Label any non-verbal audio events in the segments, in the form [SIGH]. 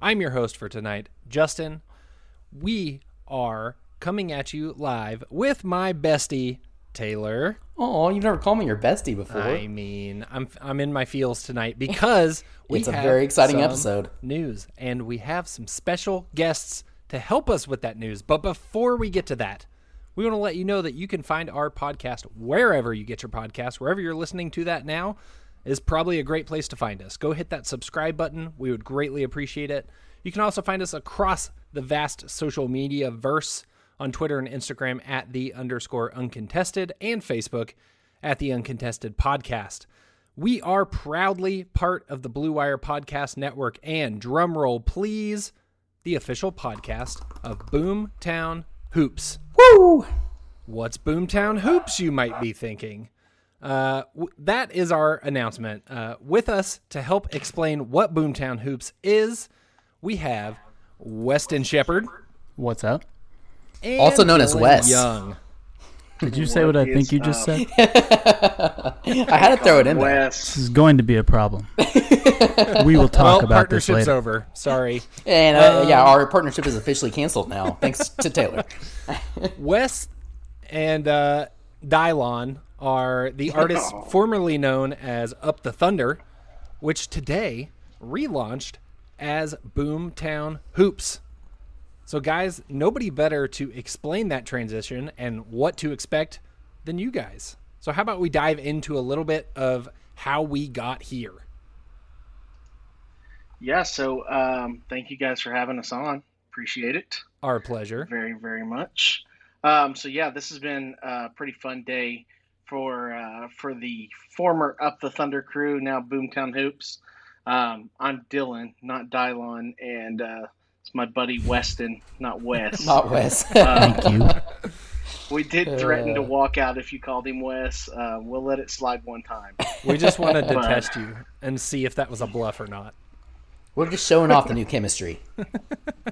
I'm your host for tonight, Justin. We are coming at you live with my bestie, Tayler. Oh, you've never called me your bestie before. I mean, I'm I'm in my feels tonight because [LAUGHS] we It's a very exciting episode. News, and we have some special guests to help us with that news. But before we get to that, we want to let you know that you can find our podcast wherever you get your podcast, wherever you're listening to that now is probably a great place to find us. Go hit that subscribe button. We would greatly appreciate it. You can also find us across the vast social media verse on Twitter and Instagram at the underscore uncontested and Facebook at the uncontested podcast. We are proudly part of the Blue Wire Podcast Network and drumroll please, the official podcast of Boomtown Hoops. Woo! What's Boomtown Hoops, you might be thinking? Uh, w- that is our announcement. Uh, with us to help explain what Boomtown Hoops is, we have Weston Shepard. What's up? and Also known as Dylan Wes. Young. Did you say what I think you just said? [LAUGHS] I had to throw it in there. This is going to be a problem. we will talk Well, about this partnership's later. over. Sorry. And uh, yeah, our partnership is officially canceled now, thanks to Tayler. Wes and uh, Dylon are the [LAUGHS] artists formerly known as Up the Thunder, which today relaunched as Boomtown Hoops. So, guys, nobody better to explain that transition and what to expect than you guys. So, how about we dive into a little bit of how we got here? Yeah, so um, thank you guys for having us on. Appreciate it Our pleasure. very, very much. Um, so yeah, this has been a pretty fun day for uh, for the former Up the Thunder crew, now Boomtown Hoops. Um, I'm Dylan, not Dylon, and uh, it's my buddy Weston, not Wes. [LAUGHS] Not Wes. Thank you. [LAUGHS] we did threaten to walk out if you called him Wes. Uh, we'll let it slide one time. We just wanted to [LAUGHS] But- test you and see if that was a bluff or not. We're just showing off the new chemistry.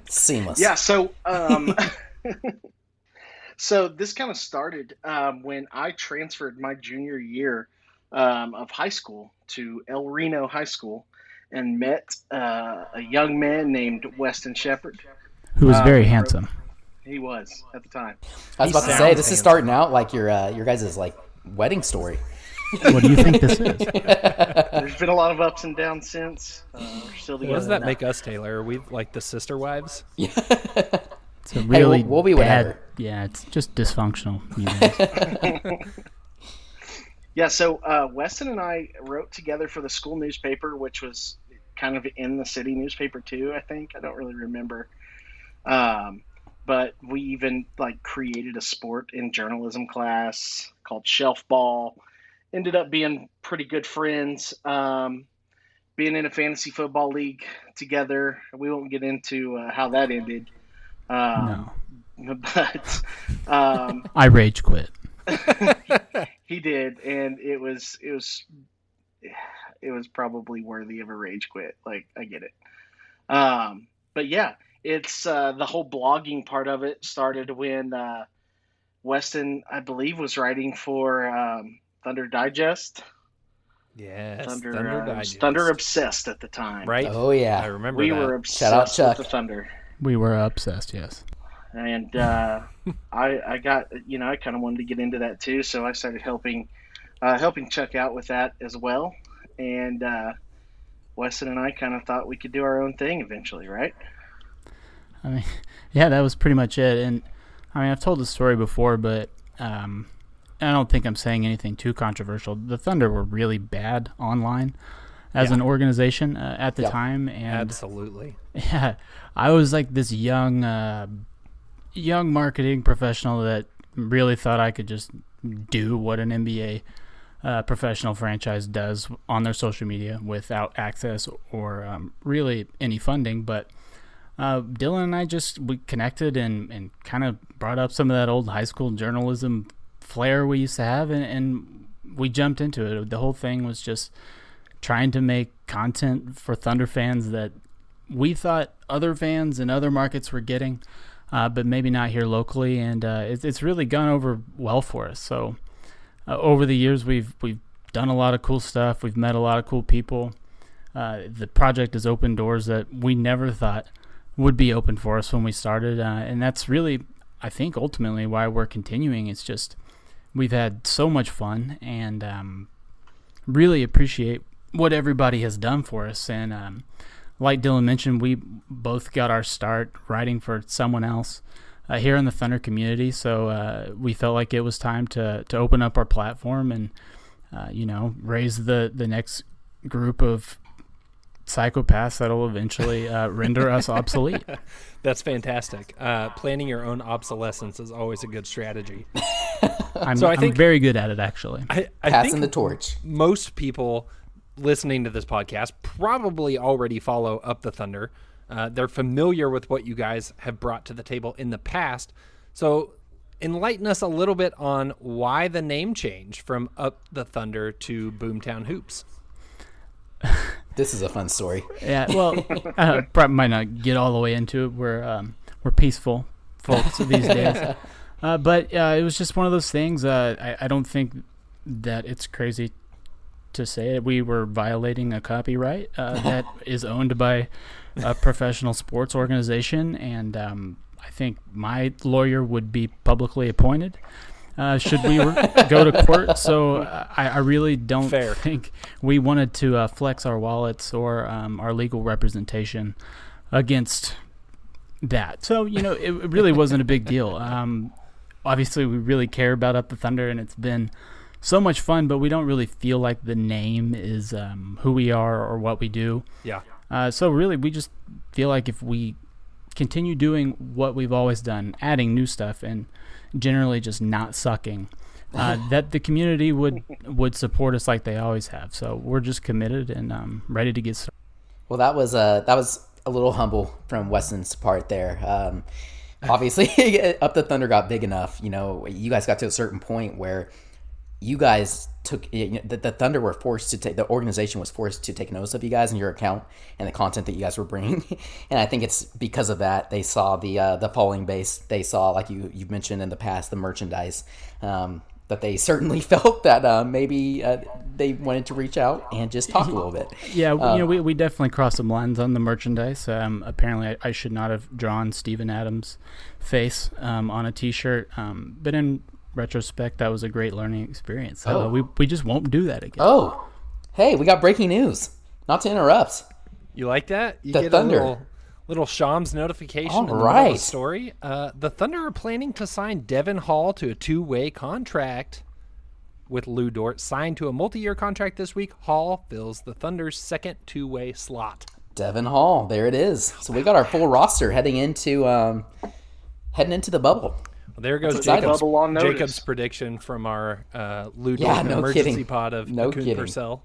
Seamless. Yeah. So, um, so this kind of started um, when I transferred my junior year um, of high school to El Reno High School and met uh, a young man named Weston Shepard. Who was Um, very who wrote- handsome. He was at the time. I was He about to say sounds this is starting out like your uh, your guys' like wedding story. What do you think this is? [LAUGHS] There's been a lot of ups and downs since. Uh, still What together. does that now. make us, Tayler? Are we like the sister wives? [LAUGHS] It's a really we'll- we'll be bad. whatever. Yeah, it's just dysfunctional. [LAUGHS] Yeah, so uh, Weston and I wrote together for the school newspaper, which was kind of in the city newspaper too. I think I don't really remember, um, but we even like created a sport in journalism class called shelf ball. Ended up being pretty good friends. Um, being in a fantasy football league together. We won't get into uh, how that ended. Um, no, [LAUGHS] but um, [LAUGHS] I rage quit. [LAUGHS] he did, and it was it was it was probably worthy of a rage quit. Like I get it, um, but yeah, it's uh, the whole blogging part of it started when uh, Weston, I believe, was writing for um, Thunder Digest. Yes, Thunder, Thunder, uh, Digest. Thunder obsessed at the time, right? Oh yeah, I remember We that. were Shout out obsessed Chuck. with the Thunder. We were obsessed. Yes. And uh, [LAUGHS] I I got you know I kind of wanted to get into that too, so I started helping uh, helping Chuck out with that as well, and uh, Weston and I kind of thought we could do our own thing eventually, right? I mean, [LAUGHS] yeah, that was pretty much it. And I mean, I've told the story before, but um, I don't think I'm saying anything too controversial. The Thunder were really bad online as Yeah. an organization uh, at the Yep. time, and Absolutely. [LAUGHS] yeah, I was like this young, uh, young marketing professional that really thought I could just do what an NBA uh, professional franchise does on their social media without access or um, really any funding. But uh, Dylan and I just we connected and, and kind of brought up some of that old high school journalism flair we used to have, and, and we jumped into it. The whole thing was just trying to make content for Thunder fans that we thought other fans in other markets were getting, uh, but maybe not here locally. And uh, it's it's really gone over well for us. So uh, over the years, we've we've done a lot of cool stuff. We've met a lot of cool people. Uh, the project has opened doors that we never thought would be open for us when we started, uh, and that's really, I think, ultimately why we're continuing. It's just we've had so much fun and um, really appreciate what everybody has done for us. And um, like Dylan mentioned, we both got our start writing for someone else uh, here in the Thunder community. So uh, we felt like it was time to to open up our platform and uh, you know raise the the next group of psychopaths that'll eventually uh, [LAUGHS] render us obsolete. That's fantastic. Uh, planning your own obsolescence is always a good strategy. [LAUGHS] I'm, So I I'm think- very good at it, actually. I, I Passing think the torch. most people listening to this podcast probably already follow Up the Thunder. Uh, they're familiar with what you guys have brought to the table in the past. So, enlighten us a little bit on why the name change from Up the Thunder to Boomtown Hoops. [LAUGHS] This is a fun story. Yeah, well, [LAUGHS] uh, probably might not get all the way into it. We're um, we're peaceful folks these [LAUGHS] days, uh, but uh, it was just one of those things. Uh, I, I don't think that it's crazy to say it. We were violating a copyright uh, [LAUGHS] that is owned by a professional sports organization, and um, I think my lawyer would be publicly appointed. Uh, should we [LAUGHS] go to court? So uh, I, I really don't Fair. think we wanted to uh, flex our wallets or um, our legal representation against that. So you know, it, it really wasn't a big deal. [LAUGHS] Um, obviously, we really care about Up the Thunder, and it's been so much fun. But we don't really feel like the name is um, who we are or what we do. Yeah. Uh, so really, we just feel like if we continue doing what we've always done, adding new stuff, and generally just not sucking, uh, [LAUGHS] that the community would would support us like they always have. So we're just committed and um, ready to get started. Well, that was uh, that was a little humble from Weston's part there. Um, obviously, [LAUGHS] Up the Thunder got big enough. You know, you guys got to a certain point where you guys took you know, the, the Thunder were forced to take the organization was forced to take notice of you guys and your account and the content that you guys were bringing, [LAUGHS] and I think it's because of that they saw the uh, the following base. They saw like you you've mentioned in the past the merchandise. Um, that they [LAUGHS] certainly felt that uh, maybe uh, they wanted to reach out and just talk a little bit. [LAUGHS] Yeah, you know, we, we definitely crossed some lines on the merchandise. Um, apparently, I, I, should not have drawn Steven Adams' face um, on a T-shirt, um, but in retrospect, that was a great learning experience. Uh, oh. we we just won't do that again. Oh, hey, we got breaking news. Not to interrupt. You like that? You the get Thunder. a little little Shams notification All in the right. of the story. Uh, the Thunder are planning to sign Devon Hall to a two-way contract with Lu Dort. Signed to a multi-year contract this week, Hall fills the Thunder's second two-way slot. Devon Hall, there it is. So we got our full roster heading into um, heading into the bubble. There goes Jacob's, Jacob's prediction from our uh, Dort yeah, no emergency kidding. pod of no kidding. Purcell.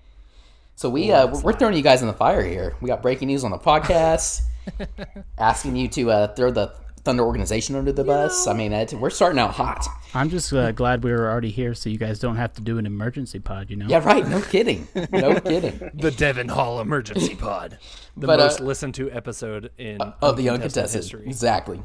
So we uh, we're throwing you guys in the fire here. We got breaking news on the podcast, [LAUGHS] asking you to uh, throw the Thunder organization under the bus. I mean, it, we're starting out hot. I'm just uh, glad we were already here, so you guys don't have to do an emergency pod. You know? Yeah, right. No kidding. No [LAUGHS] kidding. the Devon Hall emergency pod, the But, uh, most listened to episode in of the uncontested uncontested. history. Exactly.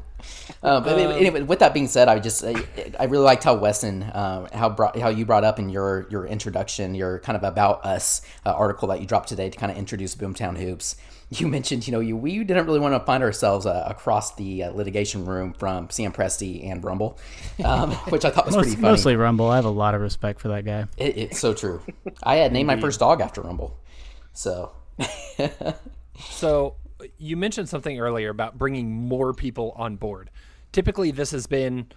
Uh, but anyway, with that being said, I just I, I really liked how Weston uh, how brought, how you brought up in your your introduction your kind of about us uh, article that you dropped today to kind of introduce Boomtown Hoops. [LAUGHS] You mentioned you know you we didn't really want to find ourselves uh, across the uh, litigation room from Sam Presti and Rumble, um, [LAUGHS] which I thought was Most, pretty funny. mostly Rumble. I have a lot of respect for that guy. It, it's so true. I had named my first dog after Rumble, so [LAUGHS] So you mentioned something earlier about bringing more people on board. Typically, this has been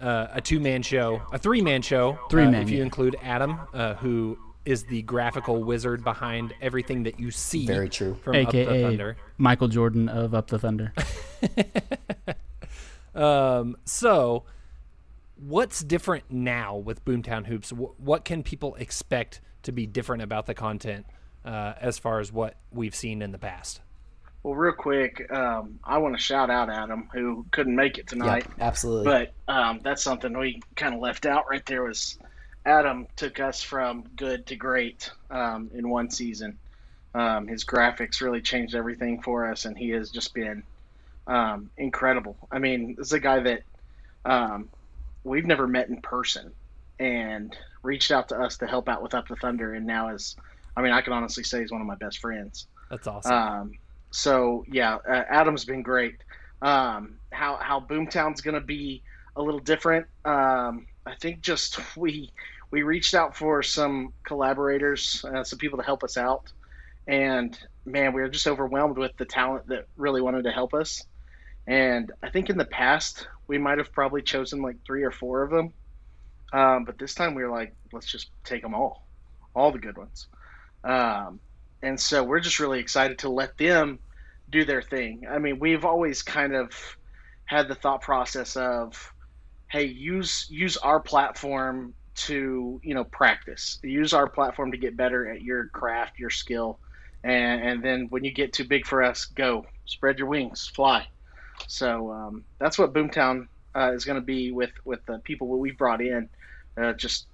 uh, a two-man show, a three-man show. Three-man, uh, if you yeah. include Adam, uh, who is the graphical wizard behind everything that you see. Very true. From Up the AKA Thunder. Michael Jordan of Up the Thunder. [LAUGHS] Um, so, what's different now with Boomtown Hoops? Wh- what can people expect to be different about the content uh, as far as what we've seen in the past? Well, real quick, um, I want to shout out Adam who couldn't make it tonight. yeah, absolutely. But um, that's something we kind of left out right there. Was Adam took us from good to great um, in one season. Um, his graphics really changed everything for us, and he has just been um, incredible. I mean, this is a guy that um, we've never met in person, and reached out to us to help out with Up the Thunder, and now is, I mean, I can honestly say he's one of my best friends. That's awesome. Um, so yeah, uh, Adam's been great. Um, how how Boomtown's gonna be a little different. Um, I think just [LAUGHS] we we reached out for some collaborators, uh, some people to help us out, and man, we were just overwhelmed with the talent that really wanted to help us. And I think in the past we might have probably chosen like three or four of them, um, but this time we were like, let's just take them all, all the good ones. Um, and so we're just really excited to let them do their thing. I mean, we've always kind of had the thought process of, hey, use use our platform to you know practice. Use our platform to get better at your craft, your skill, and and then when you get too big for us, go spread your wings, fly. So um, that's what Boomtown uh, is going to be with with the people that we've brought in, uh, just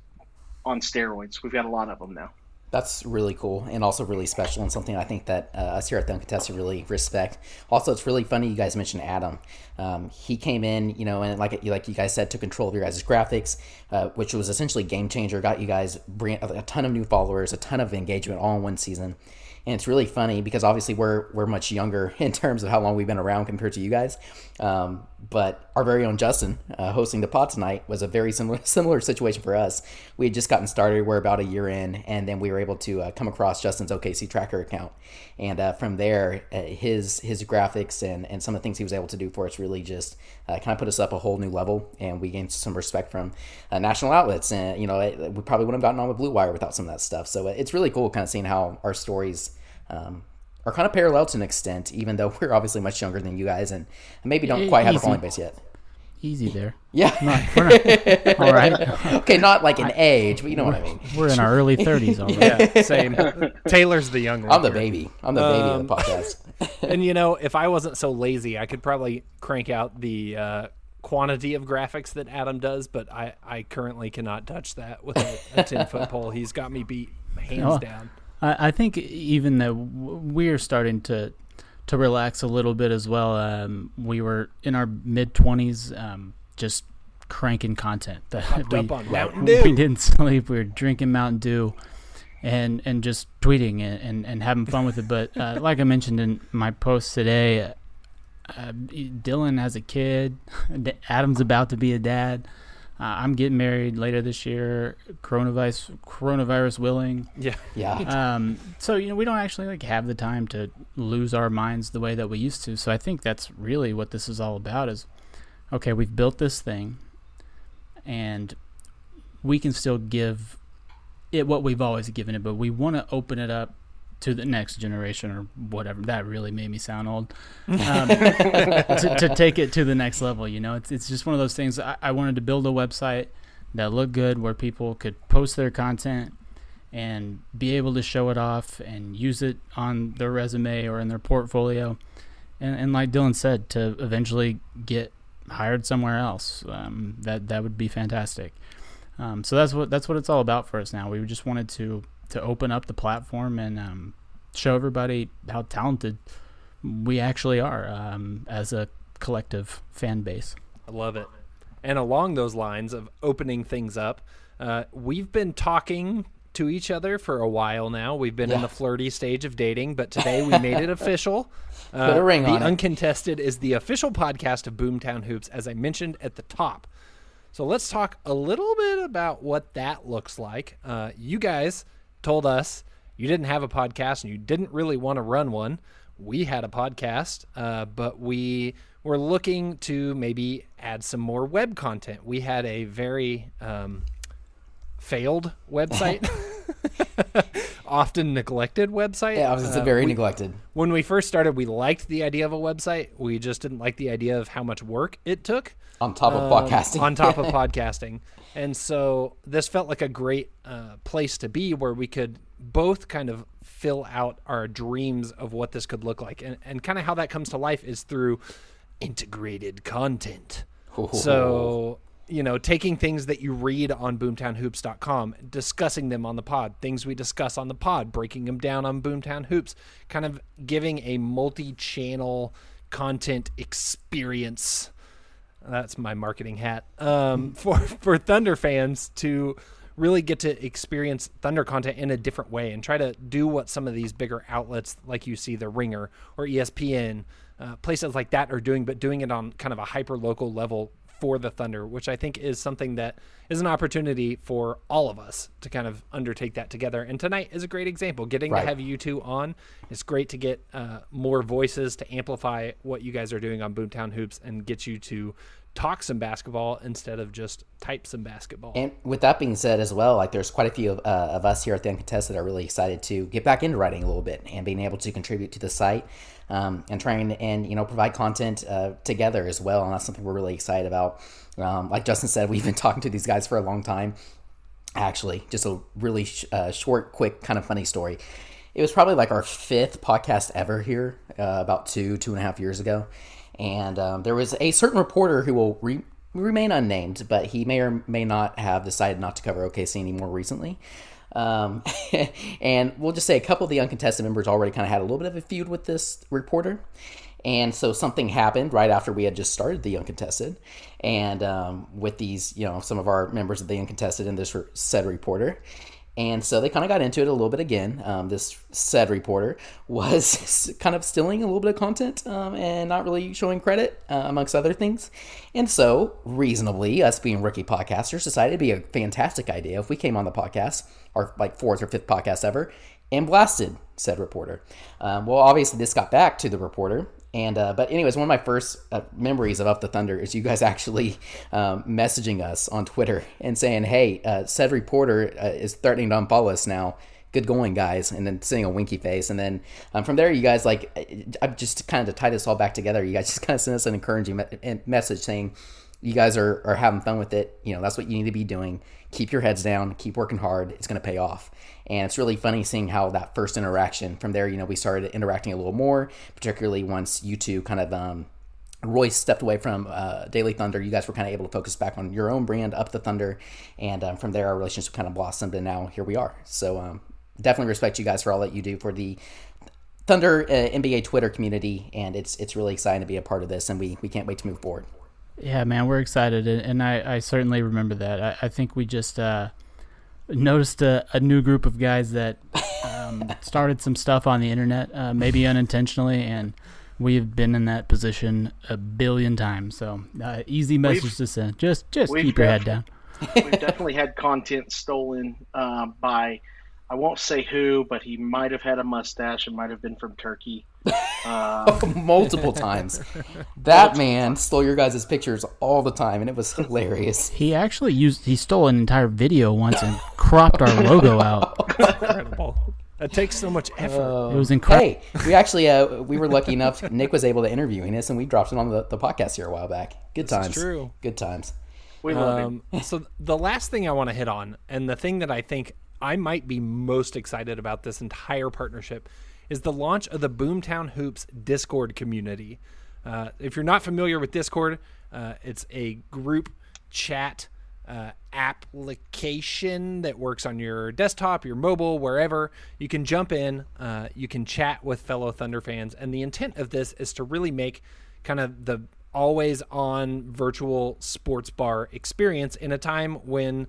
on steroids. We've got a lot of them now. That's really cool and also really special and something I think that uh, us here at the Uncontested really respect. Also, it's really funny you guys mentioned Adam. Um, he came in, you know, and like like you guys said, took control of your guys' graphics, uh, which was essentially game changer. Got you guys a ton of new followers, a ton of engagement all in one season. And it's really funny because obviously we're we're much younger [LAUGHS] in terms of how long we've been around compared to you guys. Um, but our very own Justin uh, hosting the pod tonight was a very similar [LAUGHS] similar situation for us. We had just gotten started. We're about a year in, and then we were able to uh, come across Justin's OKC Tracker account, and uh, from there, uh, his his graphics and and some of the things he was able to do for us really just uh, kind of put us up a whole new level, and we gained some respect from uh, national outlets. And you know, it, we probably wouldn't have gotten on with Blue Wire without some of that stuff. So it's really cool, kind of seeing how our stories. Um, are kind of parallel to an extent, even though [LAUGHS] we're obviously much younger than you guys and maybe don't quite have a following base yet. Easy there. Yeah. Not, we're not, [LAUGHS] all right. okay, not like an age, but you know what I mean. We're in our early 30s [LAUGHS] already. yeah, same. Tayler's the young one. I'm the here. baby. I'm the baby of the podcast. and you know, if I wasn't so lazy, I could probably crank out the uh, quantity of graphics that Adam does, but I, I currently cannot touch that with a, a 10 foot pole. He's got me beat hands Oh, down. I, I think even though we're starting to to relax a little bit as well. Um, we were in our mid twenties, um, just cranking content. That we, up on Mountain we didn't [LAUGHS] sleep. We were drinking Mountain Dew, and and just tweeting and, and, and having fun with it. But uh, [LAUGHS] like I mentioned in my post today, uh, Dylan has a kid. [LAUGHS] Adam's about to be a dad. Uh, I'm getting married later this year. Coronavirus, coronavirus willing. Yeah. Yeah. [LAUGHS] Um, so you know we don't actually like have the time to lose our minds the way that we used to. So I think that's really what this is all about. Is okay, we've built this thing, and we can still give it what we've always given it, but we want to open it up to the next generation or whatever. That really made me sound old. [LAUGHS] Um, to, to take it to the next level, you know, it's it's just one of those things. I, I wanted to build a website that looked good, where people could post their content and be able to show it off and use it on their resume or in their portfolio. And, and like Dylan said, to eventually get hired somewhere else, um, that that would be fantastic. Um, so that's what that's what it's all about for us now. We just wanted to to open up the platform and um, show everybody how talented we actually are um, as a collective fan base. I love it. And along those lines of opening things up, uh, we've been talking to each other for a while now. We've been in the flirty stage of dating, but today we made it [LAUGHS] official. Uh, Put a ring the on it. Uncontested is the official podcast of Boomtown Hoops, as I mentioned at the top. So let's talk a little bit about what that looks like. Uh, you guys told us you didn't have a podcast and you didn't really want to run one. We had a podcast, uh, but we were looking to maybe add some more web content. We had a very um, failed [LAUGHS] website, [LAUGHS] often neglected website. Yeah, it's Uh, very we- neglected. when we first started, we liked the idea of a website. We just didn't like the idea of how much work it took On top of um, podcasting. on top of [LAUGHS] podcasting. And so this felt like a great uh, place to be where we could both kind of fill out our dreams of what this could look like. And, and kind of how that comes to life is through integrated content. So, you know, taking things that you read on boomtownhoops.com, discussing them on the pod, things we discuss on the pod, breaking them down on Boomtown Hoops, kind of giving a multi channel content experience. That's my marketing hat um, [LAUGHS] for for Thunder fans to really get to experience Thunder content in a different way and try to do what some of these bigger outlets, like you see the Ringer or ESPN, uh, places like that are doing, but doing it on kind of a hyper local level for the Thunder, which I think is something that is an opportunity for all of us to kind of undertake that together. And tonight is a great example. Getting Right. to have you two on, it's great to get uh, more voices to amplify what you guys are doing on Boomtown Hoops and get you to talk some basketball instead of just type some basketball. And with that being said, as well, like there's quite a few of, uh, of us here at the Uncontested that are really excited to get back into writing a little bit and being able to contribute to the site um, and trying and you know provide content uh, together as well. And that's something we're really excited about. Um, like Justin said, [LAUGHS] we've been talking to these guys for a long time. Actually, just a really sh- uh, short, quick, kind of funny story. It was probably like our fifth podcast ever here, uh, about two, two and a half years ago. And um, there was a certain reporter who will re- remain unnamed, but he may or may not have decided not to cover OKC anymore recently. Um, [LAUGHS] and we'll just say a couple of the uncontested members already kind of had a little bit of a feud with this reporter. And so something happened right after we had just started the uncontested, and um, with these, you know, some of our members of the uncontested and this said reporter, and so they kind of got into it a little bit again. Um, this said reporter was [LAUGHS] kind of stealing a little bit of content um, and not really showing credit, uh, amongst other things. And so, reasonably, us being rookie podcasters decided it'd be a fantastic idea if we came on the podcast, our like fourth or fifth podcast ever, and blasted said reporter. Um, well, obviously, this got back to the reporter. And uh, but anyways, one of my first uh, memories of Up the Thunder is you guys [LAUGHS] actually um, messaging us on Twitter and saying, "Hey, uh, said reporter uh, is threatening to unfollow us now. Good going, guys." And then seeing a winky face, and then um, from there, you guys like, I'm just kind of to tie this all back together. You guys [LAUGHS] just kind of sent us an encouraging me- message saying, "You guys are are having fun with it. You know, that's what you need to be doing. Keep your heads down. Keep working hard. It's going to pay off." And it's really funny seeing how that first interaction from there, you know, we started interacting a little more, particularly once you two kind of um, Royce stepped away from uh, Daily Thunder, you guys were kind of able to focus back on your own brand, Up the Thunder, and um, from there our relationship kind of blossomed, and now here we are. So um, definitely respect you guys for all that you do for the Thunder uh, NBA Twitter community, and it's it's really exciting to be a part of this, and we we can't wait to move forward. Yeah, man, we're excited, and I, I certainly remember that. I, I think we just uh, noticed a, a, new group of guys that um, [LAUGHS] started some stuff on the internet, uh, maybe unintentionally, and we've been in that position a billion times. So uh, easy message we've, to send. Just just keep your head down. [LAUGHS] We've definitely had content stolen uh, by I won't say who, but he might have had a mustache and might have been from Turkey. Uh, [LAUGHS] Multiple times. [LAUGHS] That man stole your guys' pictures all the time, and it was hilarious. He actually used he stole an entire video once and [LAUGHS] cropped our logo out. Incredible. That takes so much effort. Uh, it was incredible. Hey, we actually uh, we were lucky enough. Nick was able to interview us, and we dropped it on the, the podcast here a while back. Good this times. true. Good times. We love um, him. so the last thing I want to hit on, and the thing that I think I might be most excited about this entire partnership is the launch of the Boomtown Hoops Discord community. Uh, if you're not familiar with Discord, uh, it's a group chat uh, application that works on your desktop, your mobile, wherever. You can jump in, uh, you can chat with fellow Thunder fans, and the intent of this is to really make kind of the always on virtual sports bar experience in a time when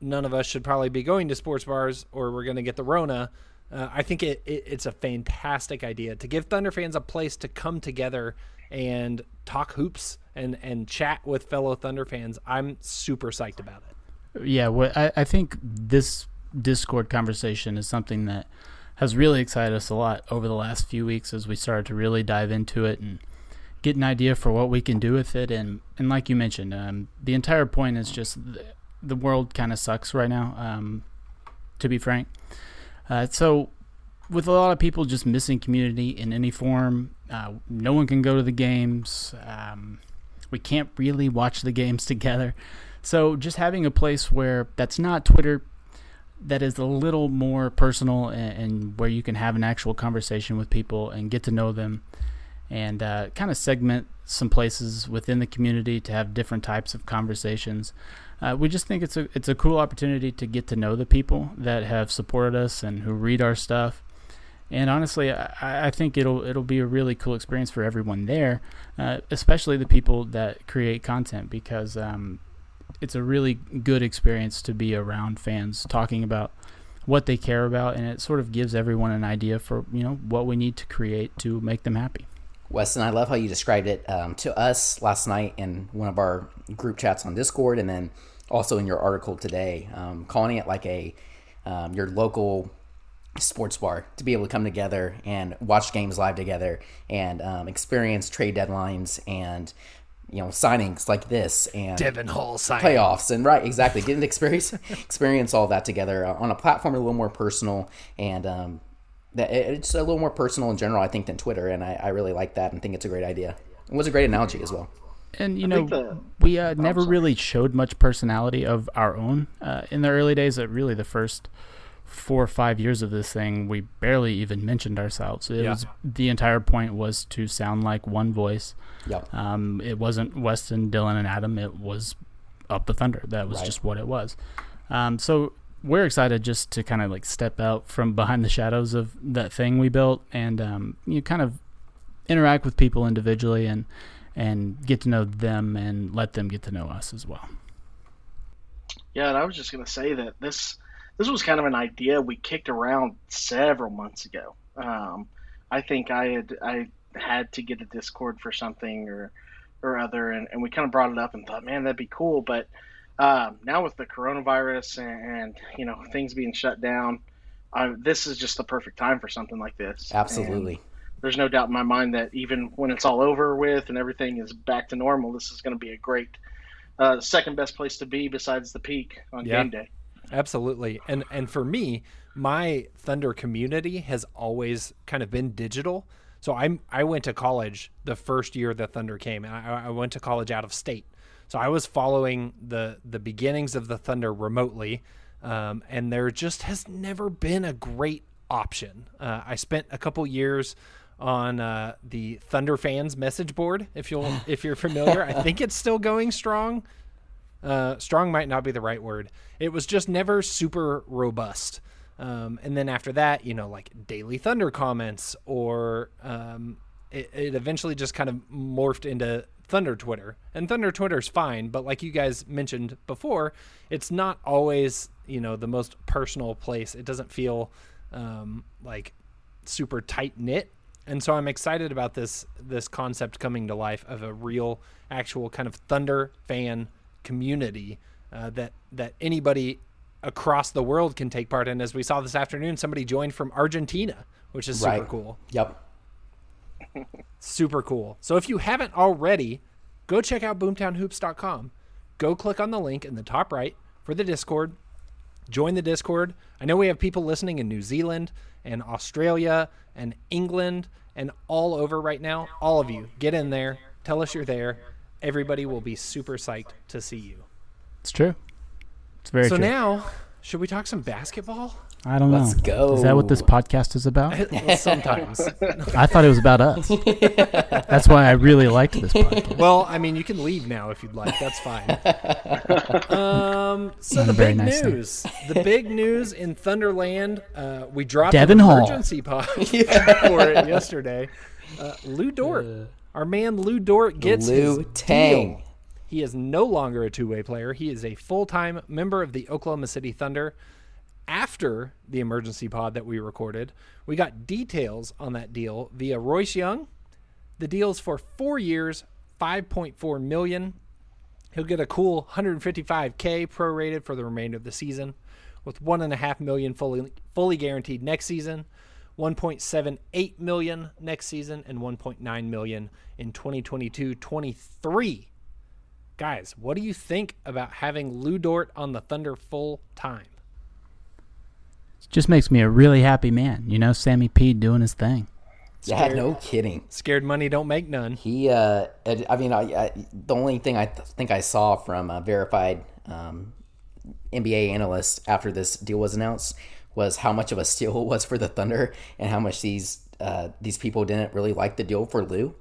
none of us should probably be going to sports bars or we're going to get the Rona. Uh, I think it, it, it's a fantastic idea to give Thunder fans a place to come together and talk hoops and, and chat with fellow Thunder fans. I'm super psyched about it. Yeah, well, I, I think this Discord conversation is something that has really excited us a lot over the last few weeks as we started to really dive into it and get an idea for what we can do with it. And, and like you mentioned, um, the entire point is just the world kind of sucks right now, um, to be frank. Uh, so, with a lot of people just missing community in any form, uh, no one can go to the games. Um, we can't really watch the games [LAUGHS] together. So, just having a place where that's not Twitter, that is a little more personal and, and where you can have an actual conversation with people and get to know them and uh, kind of segment some places within the community to have different types of conversations uh, we just think it's a it's a cool opportunity to get to know the people that have supported us and who read our stuff. And honestly, I, I think it'll it'll be a really cool experience for everyone there, uh, especially the people that create content because um, it's a really good experience to be around fans talking about what they care about, and it sort of gives everyone an idea for you know what we need to create to make them happy. Weston, I love how you described it um, to us last night in one of our group chats on Discord, and then also in your article today, um, calling it like a um, your local sports bar to be able to come together and watch games live together and um, experience trade deadlines and you know signings like this and Devon Hall signing. playoffs and right exactly getting to experience [LAUGHS] experience all that together on a platform a little more personal and um, that it's a little more personal in general I think than Twitter and I, I really like that and think it's a great idea. It was a great analogy as well. And you I know, the, we uh, oh, never really showed much personality of our own uh, in the early days. Of really, the first four or five years of this thing, we barely even mentioned ourselves. It yeah. was the entire point was to sound like one voice. Yep. Um, it wasn't Weston, Dylan, and Adam. It was Up the Thunder. That was right. just what it was. Um, so we're excited just to kind of like step out from [LAUGHS] behind the shadows of that thing we built and um, you kind of interact with people individually and and get to know them and let them get to know us as well. Yeah, and I was just going to say that this this was kind of an idea we kicked around several months ago. Um, I think I had I had to get a Discord for something or or other, and, and we kind of brought it up and thought, man, that'd be cool. But um, now with the coronavirus and, and, you know things being shut down, I, this is just the perfect time for something like this. Absolutely. And, there's no doubt in my mind that even when it's all over with and everything is back to normal, this is going to be a great uh, second best place to be besides the Peake on yeah, game day. Absolutely, and and for me, my Thunder community has always kind of been digital. So I I went to college the first year the Thunder came, and I, I went to college out of state. So I was following the the beginnings of the Thunder remotely, um, and there just has never been a great option. Uh, I spent a couple years on uh, the Thunder fans message board. If you'll [LAUGHS] if you're familiar, I think it's still going strong. Uh, strong might not be the right word. It was just never super robust. Um, and then after that, you know, like daily Thunder comments, or um, it, it eventually just kind of morphed into Thunder Twitter. And Thunder Twitter's fine, but like you guys mentioned before, it's not always you know the most personal place. It doesn't feel um, like super tight knit. And so I'm excited about this this concept coming to life of a real, actual kind of Thunder fan community uh, that that anybody across the world can take part in. As we saw this afternoon, somebody joined from Argentina, which is super Right. cool. Yep. [LAUGHS] Super cool. So if you haven't already, go check out boomtownhoops.com. Go click on the link in the top right for the Discord. Join the Discord. I know we have people listening in New Zealand and Australia and England and all over right now. All of you, get in there. Tell us you're there. Everybody will be super psyched to see you. It's true. It's very so true. now, should we talk some basketball? I don't Let's know. go. Is that what this podcast is about? Well, [LAUGHS] Sometimes. [LAUGHS] I thought it was about us. [LAUGHS] That's why I really liked this podcast. well, I mean, you can leave now if you'd like. That's fine. um, so the very big nice thing. news, the big news in Thunderland, uh, we dropped Devon an Hall. emergency pod for it yesterday. Uh, Lu Dort, our man Lu Dort gets Lu his Tang. deal. He is no longer a two-way player. He is a full-time member of the Oklahoma City Thunder. After the emergency pod that we recorded, we got details on that deal via Royce Young. The deal's for four years, 5.4 million. He'll get a cool 155k prorated for the remainder of the season, with one and a half million fully fully guaranteed next season, 1.78 million next season, and 1.9 million in 2022-23. Guys, what do you think about having Lu Dort on the Thunder full time? It just makes me a really happy man. You know, Sammy P doing his thing. Yeah, no kidding. Scared money don't make none. He, uh, I I mean, I, I, the only thing I th- think I saw from a verified um, NBA analyst after this deal was announced was how much of a steal [LAUGHS] it was for the Thunder and how much these uh, these people didn't really like the deal for Lu.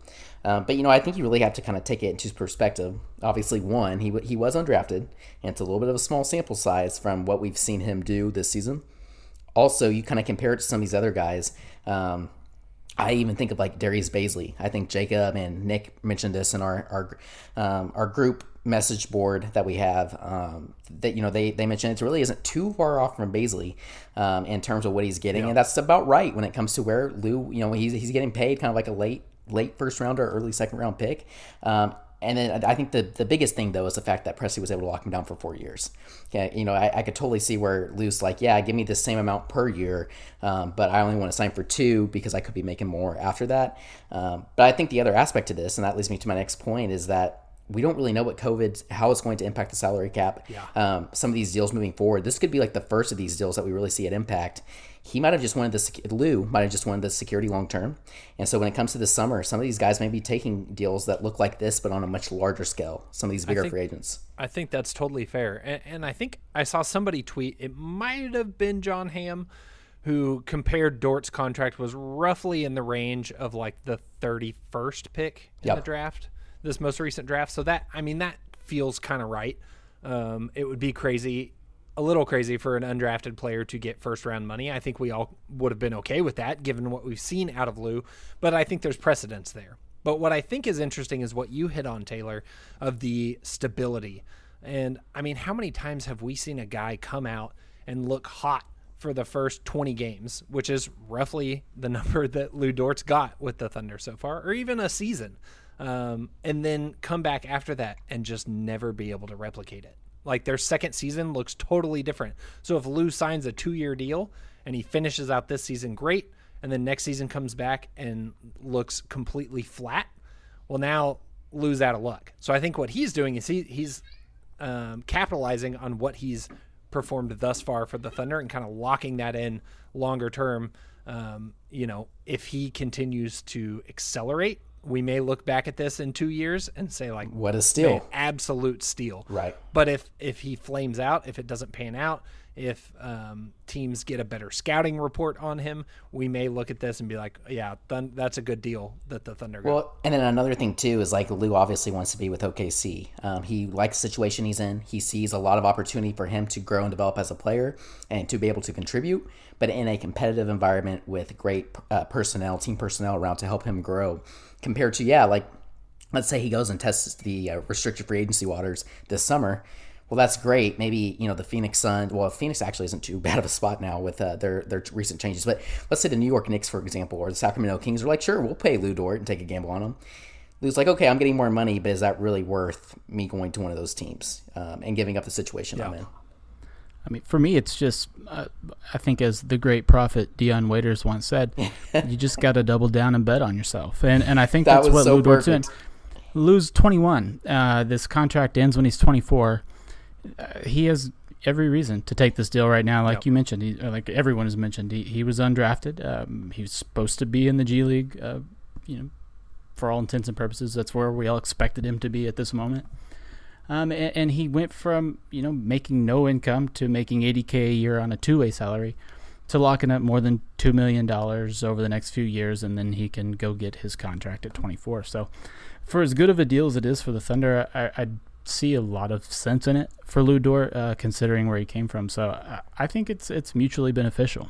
Um, but you know, I think you really have to kind of take it into perspective. Obviously, one, he he was undrafted, and it's a little bit of a small sample size from what we've seen him do this season. Also, you kind of compare it to some of these other guys. Um, I even think of like Darius Bazley. I think Jacob and Nick mentioned this in our our um, our group message board that we have. Um, that you know they they mentioned it really isn't too far off from Bazley um, in terms of what he's getting, and that's about right when it comes to where Lu. You know he's he's getting paid kind of like a late late first round or early second round pick. Um, and then I think the, the biggest thing though is the fact that Presti was able to lock him down for four years. You know, I, I could totally see where Lu's like, yeah, give me the same amount per year, um, but I only want to sign for two because I could be making more after that. Um, but I think the other aspect to this, and that leads me to my next point, is that we don't really know what COVID, how it's going to impact the salary cap. Yeah. Um, some of these deals moving forward, this could be like the first of these deals that we really see it impact. He might have just wanted the sec- Lu might have just wanted the security long term, and so when it comes to the summer, some of these guys may be taking deals that look like this, but on a much larger scale. Some of these bigger think- free agents. I think that's totally fair. And, and I think I saw somebody tweet, it might have been John Hamm, who compared Dort's contract was roughly in the range of like the 31st pick in Yep. the draft, this most recent draft. So that, I mean, that feels kind of right. Um, it would be crazy, a little crazy for an undrafted player to get first round money. I think we all would have been okay with that given what we've seen out of Lu, but I think there's precedence there. But what I think is interesting is what you hit on, Tayler, of the stability. And I mean, how many times have we seen a guy come out and look hot for the first 20 games, which is roughly the [LAUGHS] number that Lu Dort's got with the Thunder so far, or even a season, um, and then come back after that and just never be able to replicate it? Like their second season looks totally different. So if Lu signs a two year deal and he finishes out this season great, and then next season comes back and looks completely flat, well, now Lu's out of luck. So I think what he's doing is he he's um, capitalizing on what he's performed thus far for the Thunder and kind of locking that in longer term. Um, you know, if he continues to accelerate, we may look back at this in two years and say like, What a steal. absolute steal. Right. But if if he flames out, if it doesn't pan out, if um, teams get a better scouting report on him, we may look at this and be like, yeah, thun- that's a good deal that the Thunder got. Well, and then another thing too is like Lu obviously wants to be with OKC. Um, he likes the situation he's in. He sees a lot of opportunity for him to grow and develop as a player and to be able to contribute, but in a competitive environment with great uh, personnel, team personnel around to help him grow. Compared to yeah, like let's say he goes and tests the uh, restricted free agency waters this summer. Well, that's great. Maybe you know the Phoenix Suns. Well, Phoenix actually isn't too [LAUGHS] bad of a spot now with uh, their their recent changes. But let's say the New York Knicks, for example, or the Sacramento Kings are like, sure, we'll pay Lu Dort and take a gamble on him. Lu's like, okay, I'm getting more money, but is that really worth me going to one of those teams um, and giving up the situation I'm in? I mean, for me, it's just, uh, I think, as the great prophet Dion Waiters once said, [LAUGHS] you just got to double down and bet on yourself. And and I think That that's what so Lu perfect. Lu's 21. Uh, this contract ends when he's 24. Uh, he has every reason to take this deal right now. Like Yep. you mentioned, he, like everyone has mentioned, he, he was undrafted. Um, he was supposed to be in the G League. Uh, you know, for all intents and purposes, that's where we all expected him to be at this moment. Um, and, and he went from you know making no income to making 80k a year on a two-way salary, to locking up more than two million dollars over the next few years, and then he can go get his contract at 24. So, for as good of a deal as it is for the Thunder, I, I see a lot of sense in it for Lu Dort, uh, considering where he came from. So, I, I think it's it's mutually beneficial.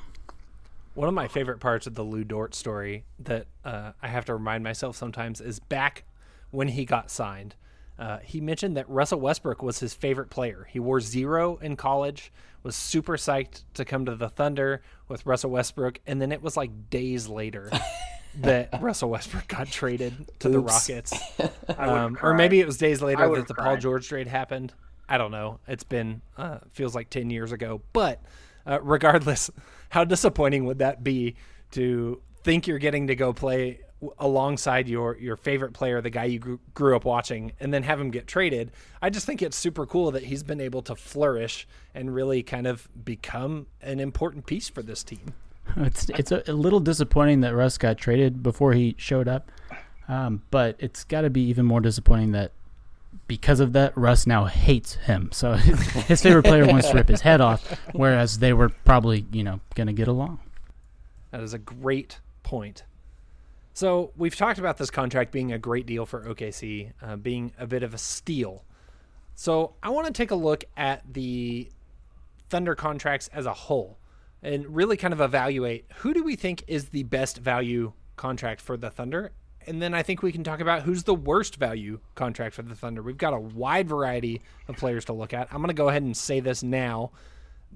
One of my favorite parts of the Lu Dort story that uh, I have to remind myself sometimes is back when he got signed. Uh, he mentioned that Russell Westbrook was his favorite player. He wore zero in college, was super psyched to come to the Thunder with Russell Westbrook, and then it was like days later [LAUGHS] that Russell Westbrook got traded to the Rockets. [LAUGHS] Um, or maybe it was days later that the Paul. George trade happened. I don't know. It's been uh, feels like ten years ago. But uh, regardless, [LAUGHS] how disappointing would that be to think you're getting to go play alongside your your favorite player, the guy you grew, grew up watching, and then have him get traded? I just think it's super cool that he's been able to flourish and really kind of become an important piece for this team. It's it's a, a little disappointing that Russ got traded before he showed up, um, but it's got to be even more disappointing that because of that, Russ now hates him. So [LAUGHS] his favorite player wants to rip his head off, whereas they were probably you know going to get along. That is a great point. So we've talked about this contract being a great deal for OKC, uh, being a bit of a steal. So I want to take a look at the Thunder contracts as a whole and really kind of evaluate who do we think is the best value contract for the Thunder. And then I think we can talk about who's the worst value contract for the Thunder. We've got a wide variety of players to look at. I'm going to go ahead and say this now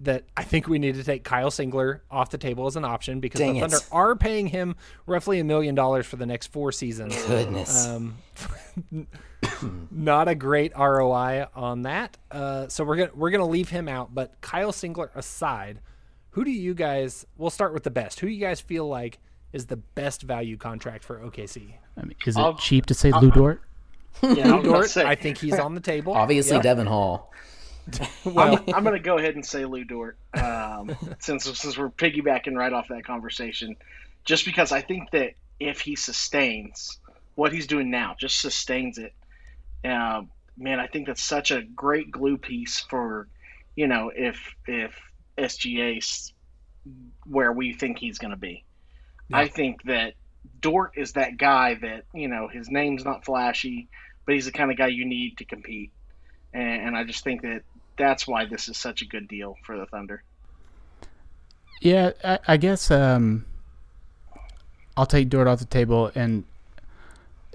that I think we need to take Kyle Singler off the table as an option because Dang the it. Thunder are paying him roughly a million dollars for the next four seasons. Goodness. Um, [COUGHS] not a great ROI on that. Uh, so we're gonna we're gonna leave him out. But Kyle Singler aside, who do you guys? We'll start with the best. Who do you guys feel like is the best value contract for OKC? I mean, is it I'll- cheap to say Lu Dort? Yeah, I was about to Dort, I think he's on the table. Obviously, Yep. Devon Hall. [LAUGHS] Well, I'm, I'm going to go ahead and say Lu Dort, um, [LAUGHS] since since we're piggybacking right off that conversation, just because I think that if he sustains what he's doing now, just sustains it, uh, man, I think that's such a great glue piece for, you know, if if SGA's where we think he's going to be. I think that Dort is that guy that you know his name's not flashy, but he's the kind of guy you need to compete, and, and I just think that that's why this is such a good deal for the Thunder. Yeah, I, I guess um, I'll take Dort off the table and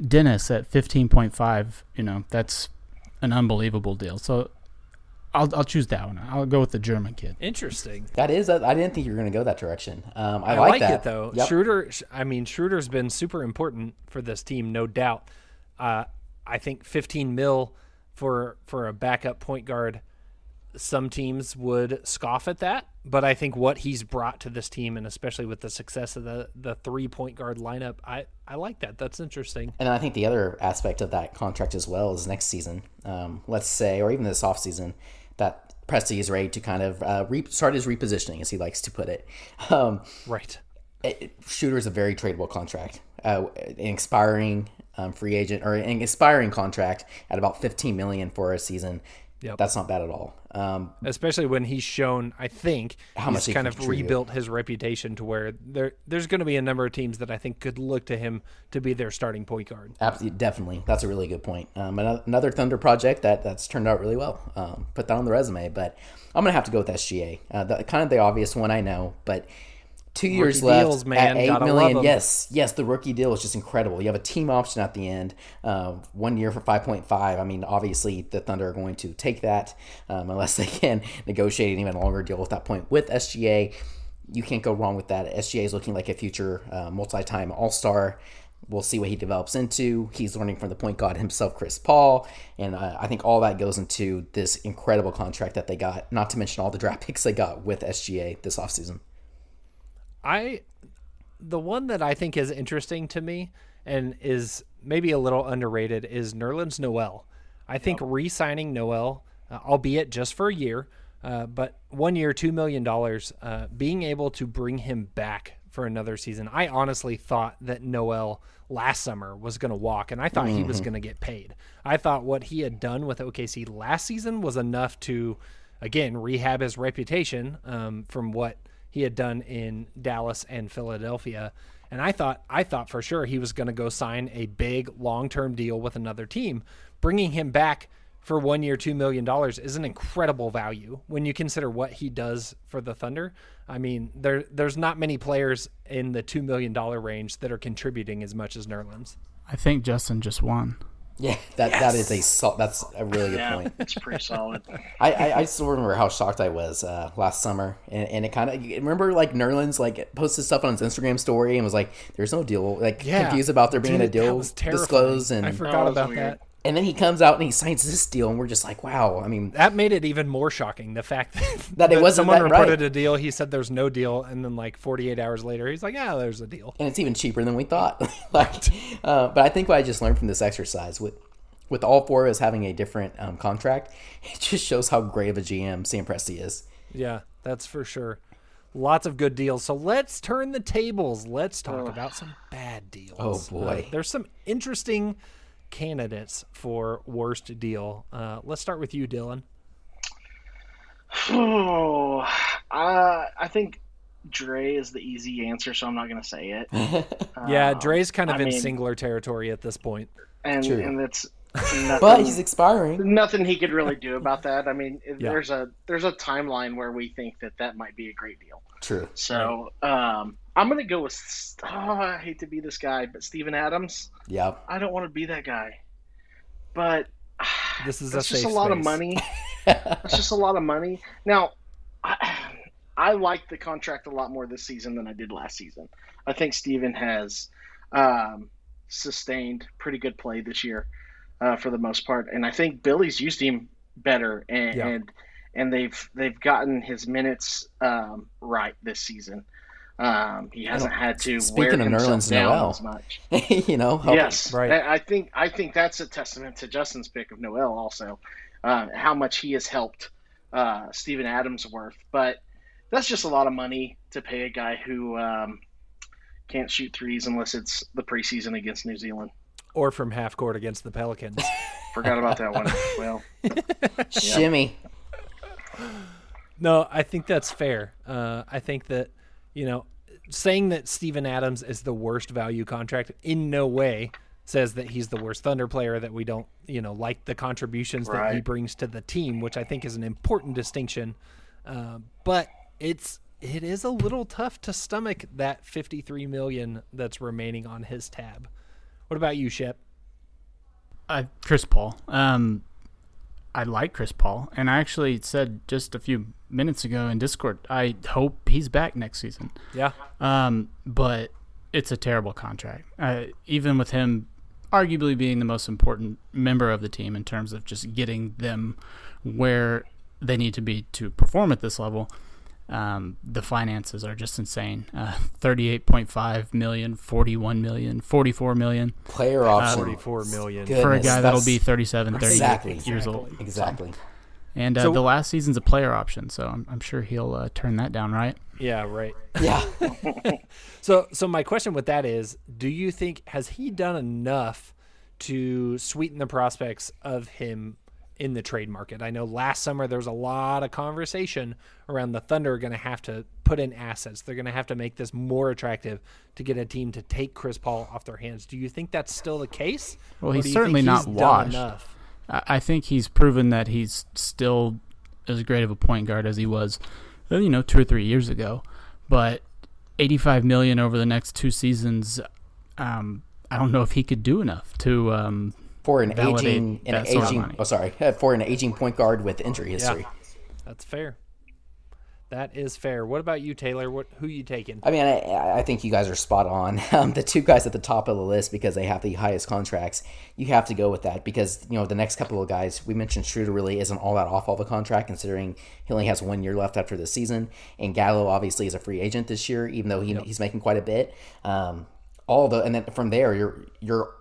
Dennis at fifteen point five. You know, that's an unbelievable deal. So I'll I'll choose that one. I'll go with the German kid. interesting. That is. I didn't think you were going to go that direction. Um, I, I, like, like, that it though. Yep. Schroeder, I mean, Schroeder's been super important for this team, no doubt. Uh, I think 15 mil for for a backup point guard. Some teams would scoff at that, but I think what he's brought to this team, and especially with the success of the the three point guard lineup, I I like that. That's interesting. And I think the other aspect of that contract as well is next season, um, let's say, or even this offseason, that Presti is ready to kind of uh, re- start his repositioning, as he likes to put it. Um, Right. it, Schroeder is a very tradable contract, uh, an expiring um, free agent or an expiring contract at about 15 million for a season. Yep. That's not bad at all. Um, especially when he's shown, I think, How he's much kind can of rebuilt his reputation to where there there's going to be a number of teams that I think could look to him to be their starting point guard. Absolutely, definitely. That's a really good point. Um, another Thunder project that that's turned out really well. Um, put that on the resume, but I'm gonna have to go with SGA. Uh, the, kind of the obvious one, I know, but two years left deals, man. at eight Gotta million. Yes, yes, the rookie deal is just incredible. You have a team option at the end, uh, one year for five point five. I mean, obviously the Thunder are going to take that um, unless [LAUGHS] they can negotiate an even longer deal at that point with SGA. You can't go wrong with that. SGA is looking like a future uh, multi-time All Star. We'll see what he develops into. He's learning from the point guard himself, Chris Paul, and uh, I think all that goes into this incredible contract that they got. Not to mention all the draft [LAUGHS] picks they got with SGA this offseason. I the one that I think is interesting to me and is maybe a little underrated is Nerlens Noel. I think re-signing Noel, uh, albeit just for a year, uh, but one year, two million dollars, uh, being able to bring him back for another season. I honestly thought that Noel last summer was going to walk, and I thought he was going to get paid. I thought what he had done with OKC last season was enough to, again, rehab his reputation um, from what he had done in Dallas and Philadelphia. And I thought I thought for sure he was going to go sign a big long-term deal with another team. Bringing him back for 1 year 2 million dollars is an incredible value when you consider what he does for the Thunder. I mean, there there's not many players in the 2 million dollar range that are contributing as much as Nerlens. I think Justin just won. Yeah, that that is a sol- that's a really good Yeah, point. it's pretty solid. [LAUGHS] I, I, I still remember how shocked I was uh, last summer, and, and it kind of remember like Nerlens like posted stuff on his Instagram story and was like, "There's no deal," like Yeah. confused about there being Dude, a deal that was terrifying. disclosed, and I Oh, forgot that was about weird. that. And then he comes out and he signs this deal, and we're just like, "Wow!" I mean, That made it even more shocking. The fact that, [LAUGHS] That it wasn't someone that reported right. a deal, he said there's no deal, and then like 48 hours later, he's like, "Yeah, there's a deal." and it's even cheaper than we thought. [LAUGHS] like, uh, but I think what I just learned from this exercise with with all four of us having a different um, contract, [LAUGHS] it just shows how great of a GM Sam Presti is. Yeah, that's for sure. Lots of good deals. So let's turn the tables. Let's talk about some bad deals. Oh, boy. Uh, there's some interesting candidates for worst deal. Uh, let's start with you, Dillon. Oh, [SIGHS] uh, I think Dre is the easy answer, so I'm not going to say it. [LAUGHS] yeah, Um, Dre's kind of I in mean- singler territory at this point. and True. and it's nothing, [LAUGHS] But he's expiring. nothing he could really do about that. I mean, [LAUGHS] Yeah. there's a there's a timeline where we think that that might be a great deal. True. So um, I'm going to go with. Oh, I hate to be this guy, but Steven Adams. Yep. I don't want to be that guy, but [SIGHS] This is that's a just a lot of money. [LAUGHS] That's just a lot of money. Now, I, [SIGHS] I like the contract a lot more this season than I did last season. I think Steven has um, sustained pretty good play this year uh, for the most part, and I think Billy's used him better, and Yeah. and, and they've they've gotten his minutes um, right this season. Um, he hasn't had to wear Speaking of himself Nerlens down Noel. as much. [LAUGHS] you know. help- Yes, Right. I I think I think that's a testament to Justin's pick of Noel also, uh, how much he has helped uh, Steven Adams worth. But that's just a lot of money to pay a guy who um, can't shoot threes unless it's the preseason against New Zealand. Or from half court against the Pelicans. [LAUGHS] Forgot about that one. [LAUGHS] Well, Shimmy. No, I think that's fair. Uh, I think that, you know, saying that Steven Adams is the worst value contract in no way says that he's the worst Thunder player, that we don't, you know, like the contributions that he brings to the team, which I think is an important distinction. Uh, but it's it is a little tough to stomach that 53 million that's remaining on his tab. What about you, Shep? Uh, Chris Paul. Um, I like Chris Paul, and I actually said just a few minutes ago in Discord, I hope he's back next season. Yeah. Um, but it's a terrible contract. Uh, even with him arguably being the most important member of the team in terms of just getting them where they need to be to perform at this level. Um, the finances are just insane. Uh, 38.5 million, 41 million, 44 million Player option. 44 million. Goodness, for a guy that'll be 37, 38 Exactly. years old. Exactly. And uh, So- the last season's a player option, so I'm, I'm sure he'll uh, turn that down, right? Yeah, right. [LAUGHS] [LAUGHS] Yeah. So, so my question with that is, do you think has he done enough to sweeten the prospects of him in the trade market. I know last summer there was a lot of conversation around the Thunder are going to have to put in assets. They're going to have to make this more attractive to get a team to take Chris Paul off their hands. Do you think that's still the case? Well, he's certainly not washed. I think he's proven that he's still as great of a point guard as he was, uh, you know, two or three years ago. But 85 million over the next two seasons, um, I don't know if he could do enough to um, for an aging an aging oh sorry [LAUGHS] for an aging point guard with injury history. Yeah, that's fair. That is fair. What about you, Tayler? What who you taking? I mean, I, I think you guys are spot on. [LAUGHS] Um, the two guys at the top of the list because they have the highest contracts. You have to go with that because you know the next couple of guys we mentioned. Schroeder really isn't all that off of a contract considering he only has one year left after the season, and Gallo obviously is a free agent this year, even though he, yep. he's making quite a bit. Um, all the and then from there you're you're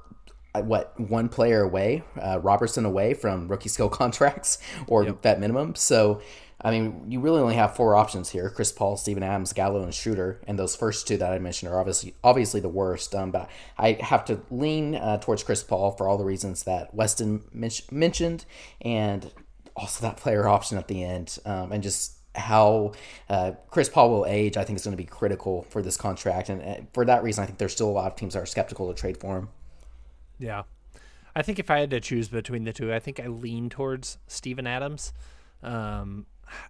uh, what one player away, uh, Roberson away from rookie skill [LAUGHS] contracts or yep. vet minimum. So, I mean, you really only have four options here: Chris Paul, Steven Adams, Gallo, and Schroeder. And those first two that I mentioned are obviously obviously the worst. Um, but I have to lean uh, towards Chris Paul for all the reasons that Weston men- mentioned, and also that player option at the end, um, and just how uh, Chris Paul will age, I think is going to be critical for this contract, and uh, for that reason, I think there's still a lot of teams that are skeptical to trade for him. Yeah. I think if I had to choose between the two, I think I lean towards Steven Adams. Um,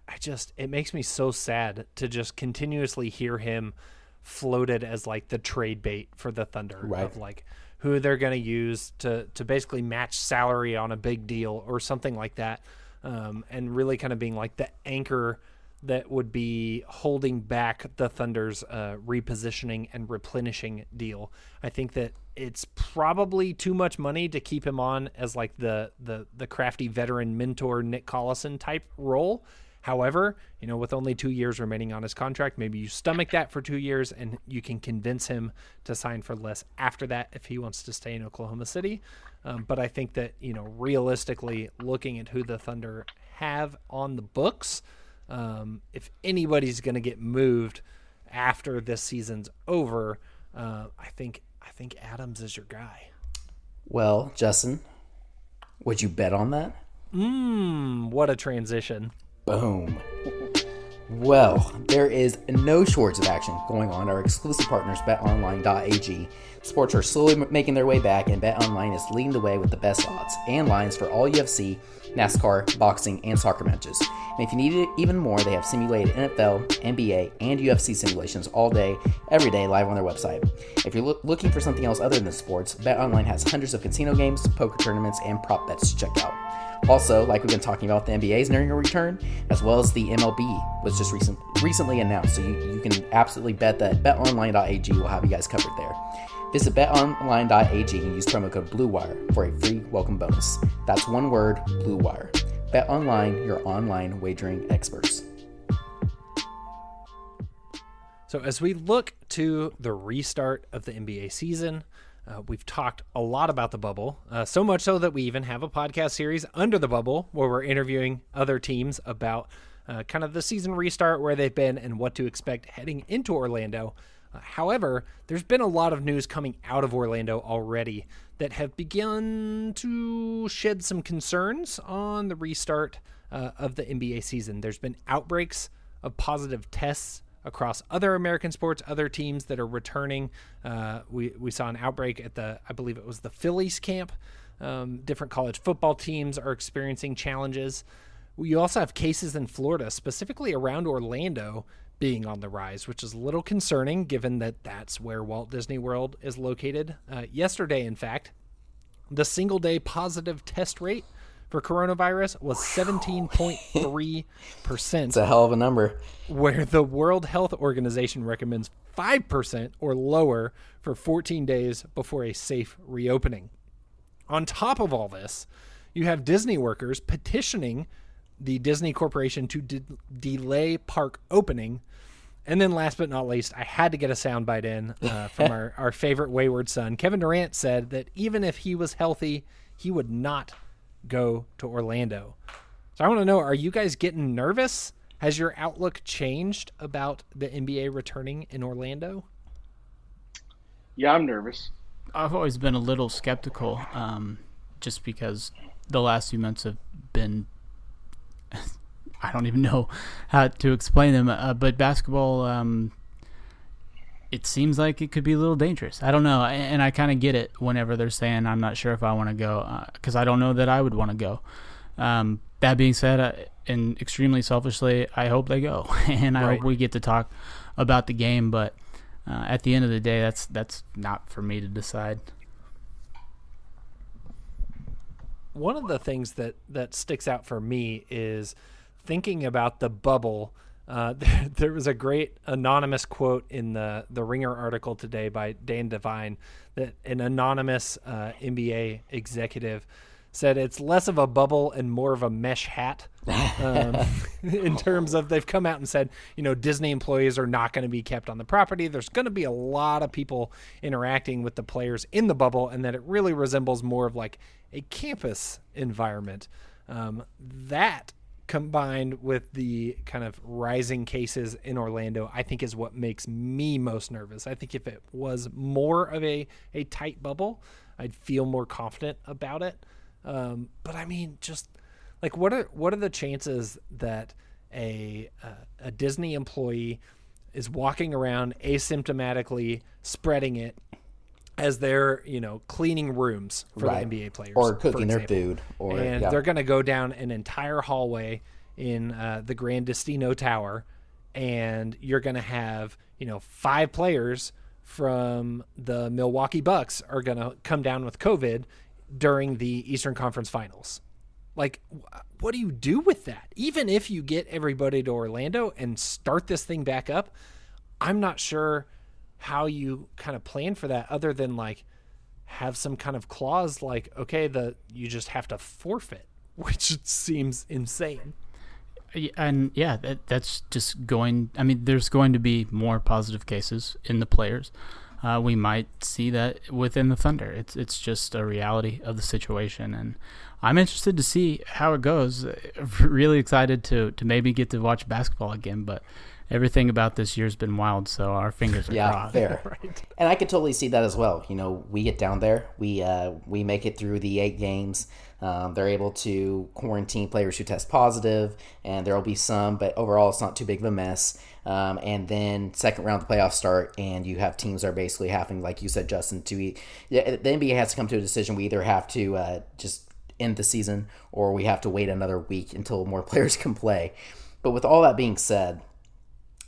I just it makes me so sad to just continuously hear him floated as like the trade bait for the Thunder right. of like who they're going to use to to basically match salary on a big deal or something like that, um, and really kind of being like the anchor that would be holding back the Thunder's uh, repositioning and replenishing deal. I think that it's probably too much money to keep him on as like the the the crafty veteran mentor Nick Collison type role. However, you know, with only two years remaining on his contract, maybe you stomach that for two years and you can convince him to sign for less after that if he wants to stay in Oklahoma City. Um, but I think that, you know, realistically, looking at who the Thunder have on the books, um, if anybody's going to get moved after this season's over, uh, I think I think Adams is your guy. Well, Justin, would you bet on that? Mmm, what a transition. Boom. Well, there is no shortage of action going on. Our exclusive partners, betonline.ag. Sports are slowly making their way back, and BetOnline is leading the way with the best odds and lines for all UFC, NASCAR, boxing, and soccer matches. And if you need it even more, they have simulated NFL, NBA, and UFC simulations all day, every day, live on their website. If you're lo- looking for something else other than sports, BetOnline has hundreds of casino games, poker tournaments, and prop bets to check out. Also, like we've been talking about, the NBA is nearing a return, as well as the MLB was just recent, recently announced. So you, you can absolutely bet that betonline.ag will have you guys covered there. Visit betonline.ag and use promo code BLUEWIRE for a free welcome bonus. That's one word, BLUEWIRE. BetOnline, your online wagering experts. So as we look to the restart of the NBA season, uh, we've talked a lot about the bubble, uh, so much so that we even have a podcast series under the bubble where we're interviewing other teams about uh, kind of the season restart, where they've been, and what to expect heading into Orlando. Uh, however, there's been a lot of news coming out of Orlando already that have begun to shed some concerns on the restart uh, of the NBA season. There's been outbreaks of positive tests across other American sports, other teams that are returning. Uh, we we saw an outbreak at the I believe it was the Phillies camp. Um, different college football teams are experiencing challenges. We also have cases in Florida, specifically around Orlando, being on the rise, which is a little concerning given that that's where Walt Disney World is located. Uh, yesterday, in fact, the single day positive test rate for coronavirus was 17.3%. It's a hell of a number. Where the World Health Organization recommends 5% or lower for 14 days before a safe reopening. On top of all this, you have Disney workers petitioning the Disney Corporation to de- delay park opening. And then, last but not least, I had to get a soundbite in uh, [LAUGHS] from our, our favorite wayward son. Kevin Durant said that even if he was healthy, he would not go to Orlando. So I want to know are you guys getting nervous? Has your outlook changed about the NBA returning in Orlando? Yeah, I'm nervous. I've always been a little skeptical um, just because the last few months have been. [LAUGHS] I don't even know how to explain them, uh, but basketball. Um, it seems like it could be a little dangerous. I don't know, and I kind of get it whenever they're saying I'm not sure if I want to go because uh, I don't know that I would want to go. Um, that being said, uh, and extremely selfishly, I hope they go, [LAUGHS] and I right. hope we get to talk about the game. But uh, at the end of the day, that's that's not for me to decide. One of the things that that sticks out for me is thinking about the bubble uh, [LAUGHS] there, there, was a great anonymous quote in the the Ringer article today by Dan Devine that an anonymous uh, NBA executive said it's less of a bubble and more of a mesh hat. Um, [LAUGHS] in terms of they've come out and said, you know, Disney employees are not going to be kept on the property. There's going to be a lot of people interacting with the players in the bubble, and that it really resembles more of like a campus environment. Um, that combined with the kind of rising cases in Orlando, I think is what makes me most nervous. I think if it was more of a, a tight bubble, I'd feel more confident about it. Um, but I mean, just like what are what are the chances that a uh, a Disney employee is walking around asymptomatically spreading it as they're you know cleaning rooms for right. the NBA players or cooking their food, or and yeah. they're going to go down an entire hallway in uh, the Gran Destino Tower, and you're going to have you know five players from the Milwaukee Bucks are going to come down with COVID during the Eastern Conference Finals. Like, what do you do with that? Even if you get everybody to Orlando and start this thing back up, I'm not sure how you kind of plan for that other than like have some kind of clause like okay the you just have to forfeit [LAUGHS] which seems insane. And yeah that, that's just going i mean there's going to be more positive cases in the players. Uh, we might see that within the thunder. It's it's just a reality of the situation and i'm interested to see how it goes. [LAUGHS] Really excited to to maybe get to watch basketball again but everything about this year's been wild, so our fingers are yeah, crossed. fair. [LAUGHS] right. And I could totally see that as well. You know, we get down there, we uh, we make it through the eight games. Um, they're able to quarantine players who test positive, and there will be some, but overall, it's not too big of a mess. Um, and then second round of the playoffs start, and you have teams are basically having, like you said, Justin, to eat. The NBA has to come to a decision. We either have to uh, just end the season, or we have to wait another week until more [LAUGHS] players can play. But with all that being said,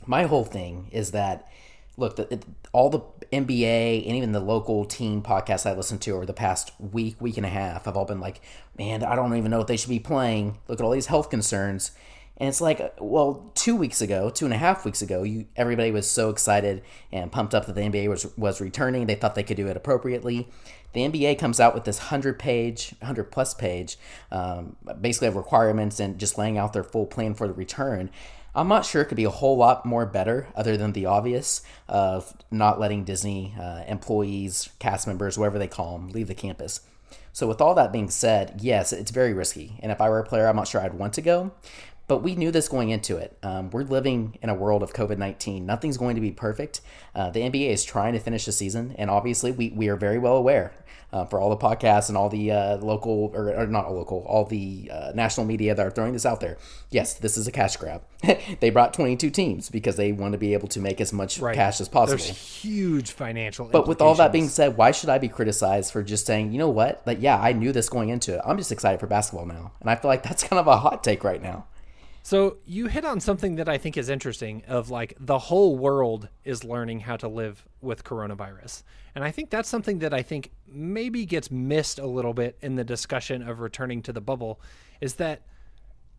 my whole thing is that look, the, it, all the NBA and even the local team podcasts I listened to over the past week, week and a half have all been like, man, I don't even know if they should be playing. Look at all these health concerns. And it's like, well, two weeks ago, two and a half weeks ago, you everybody was so excited and pumped up that the NBA was was returning. They thought they could do it appropriately. The NBA comes out with this hundred page, hundred plus page, um, basically of requirements and just laying out their full plan for the return. I'm not sure it could be a whole lot more better, other than the obvious of not letting Disney uh, employees, cast members, whoever they call them, leave the campus. So, with all that being said, yes, it's very risky. And if I were a player, I'm not sure I'd want to go. But we knew this going into it. Um, we're living in a world of COVID 19. Nothing's going to be perfect. Uh, the NBA is trying to finish the season, and obviously, we, we are very well aware uh, for all the podcasts and all the uh, local or, or, not local, all the uh, national media that are throwing this out there. Yes, this is a cash grab. [LAUGHS] they brought 22 teams because they want to be able to make as much right. cash as possible. There's huge financial. But with all that being said, why should I be criticized for just saying, you know what? Like, yeah, I knew this going into it. I'm just excited for basketball now, and I feel like that's [LAUGHS] kind of a hot take right now. So you hit on something that I think is interesting of like the whole world is learning how to live with coronavirus. And I think that's something that I think maybe gets missed a little bit in the discussion of returning to the bubble is that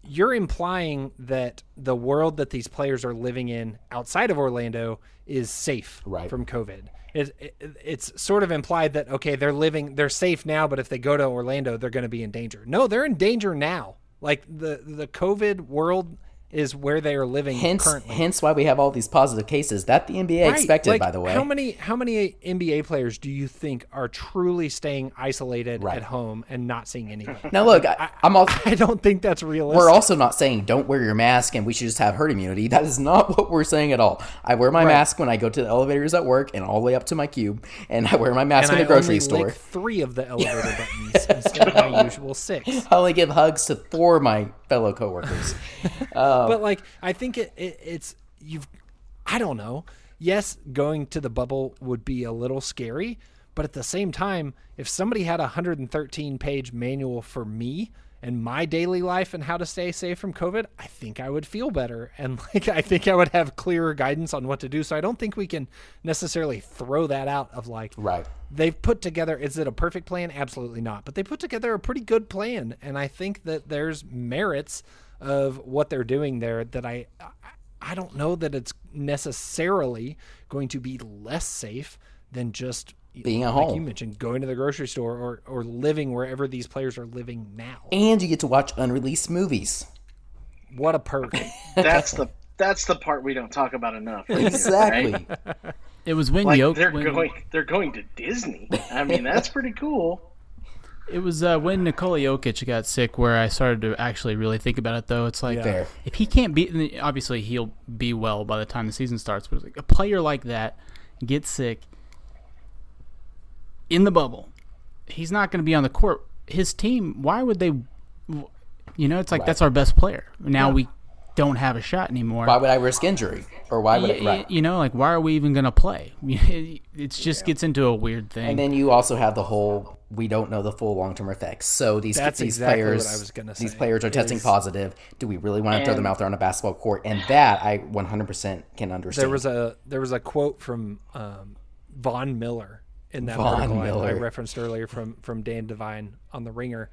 you're implying that the world that these players are living in outside of Orlando is safe right. from COVID. It, it, it's sort of implied that okay, they're living, they're safe now, but if they go to Orlando, they're going to be in danger. No, they're in danger now. Like the the COVID world is where they are living Hence, currently. hence why we have all these positive cases that the NBA Right, expected. like, by the way, how many how many NBA players do you think are truly staying isolated Right. at home and not seeing anyone? now look, I, I'm all. I don't think that's realistic. We're also not saying don't wear your mask and we should just have herd immunity. That is not [LAUGHS] what we're saying at all. I wear my mask when I go to the elevators at work and all the way up to my cube, and I wear my mask and in I the grocery only store. three of the elevator [LAUGHS] buttons instead of my usual six. I only give hugs to four of my fellow coworkers. [LAUGHS] Uh, but like I think it, it it's you've I don't know. Yes, going to the bubble would be a little scary, but at the same time, if somebody had a 113 page manual for me and my daily life and how to stay safe from COVID, I think I would feel better and [LAUGHS] like I think I would have clearer guidance on what to do. So I don't think we can necessarily throw that out of like right. they've put together is it a perfect plan absolutely not but they put together a pretty good plan and i think that there's merits of what they're doing there that i I- i don't know that it's necessarily going to be less safe than just Being at like you mentioned going to the grocery store or or living wherever these players are living now And you get to watch unreleased movies. what a perk [LAUGHS] That's the that's the part we don't talk about enough. right [LAUGHS] here, Exactly. right? [LAUGHS] It was when Like Jokic. they're when- going they're going to Disney. I mean, that's pretty cool. It was uh, when Nikola Jokic got sick where I started to actually really think about it. Though it's like Fair. if he can't be, obviously he'll be well by the time the season starts. But it's like a player like that gets sick in the bubble, he's not going to be on the court. His team, why would they? You know, it's like that's our best player. Now we don't have a shot anymore. Why would I risk injury? Or why would Y- it? Right. You know, like why are we even going to play? [LAUGHS] It just gets into a weird thing. And then you also have the whole we don't know the full long term effects. So these That's these exactly what players I was gonna these players are testing positive. Do we really want to throw them out there on a basketball court? And that I 100% can understand. there was a there was a quote from um, Von Miller in that Von article I- I, referenced earlier from from Dan Devine on the Ringer.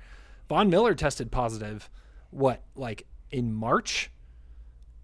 Von Miller tested positive, what like in March,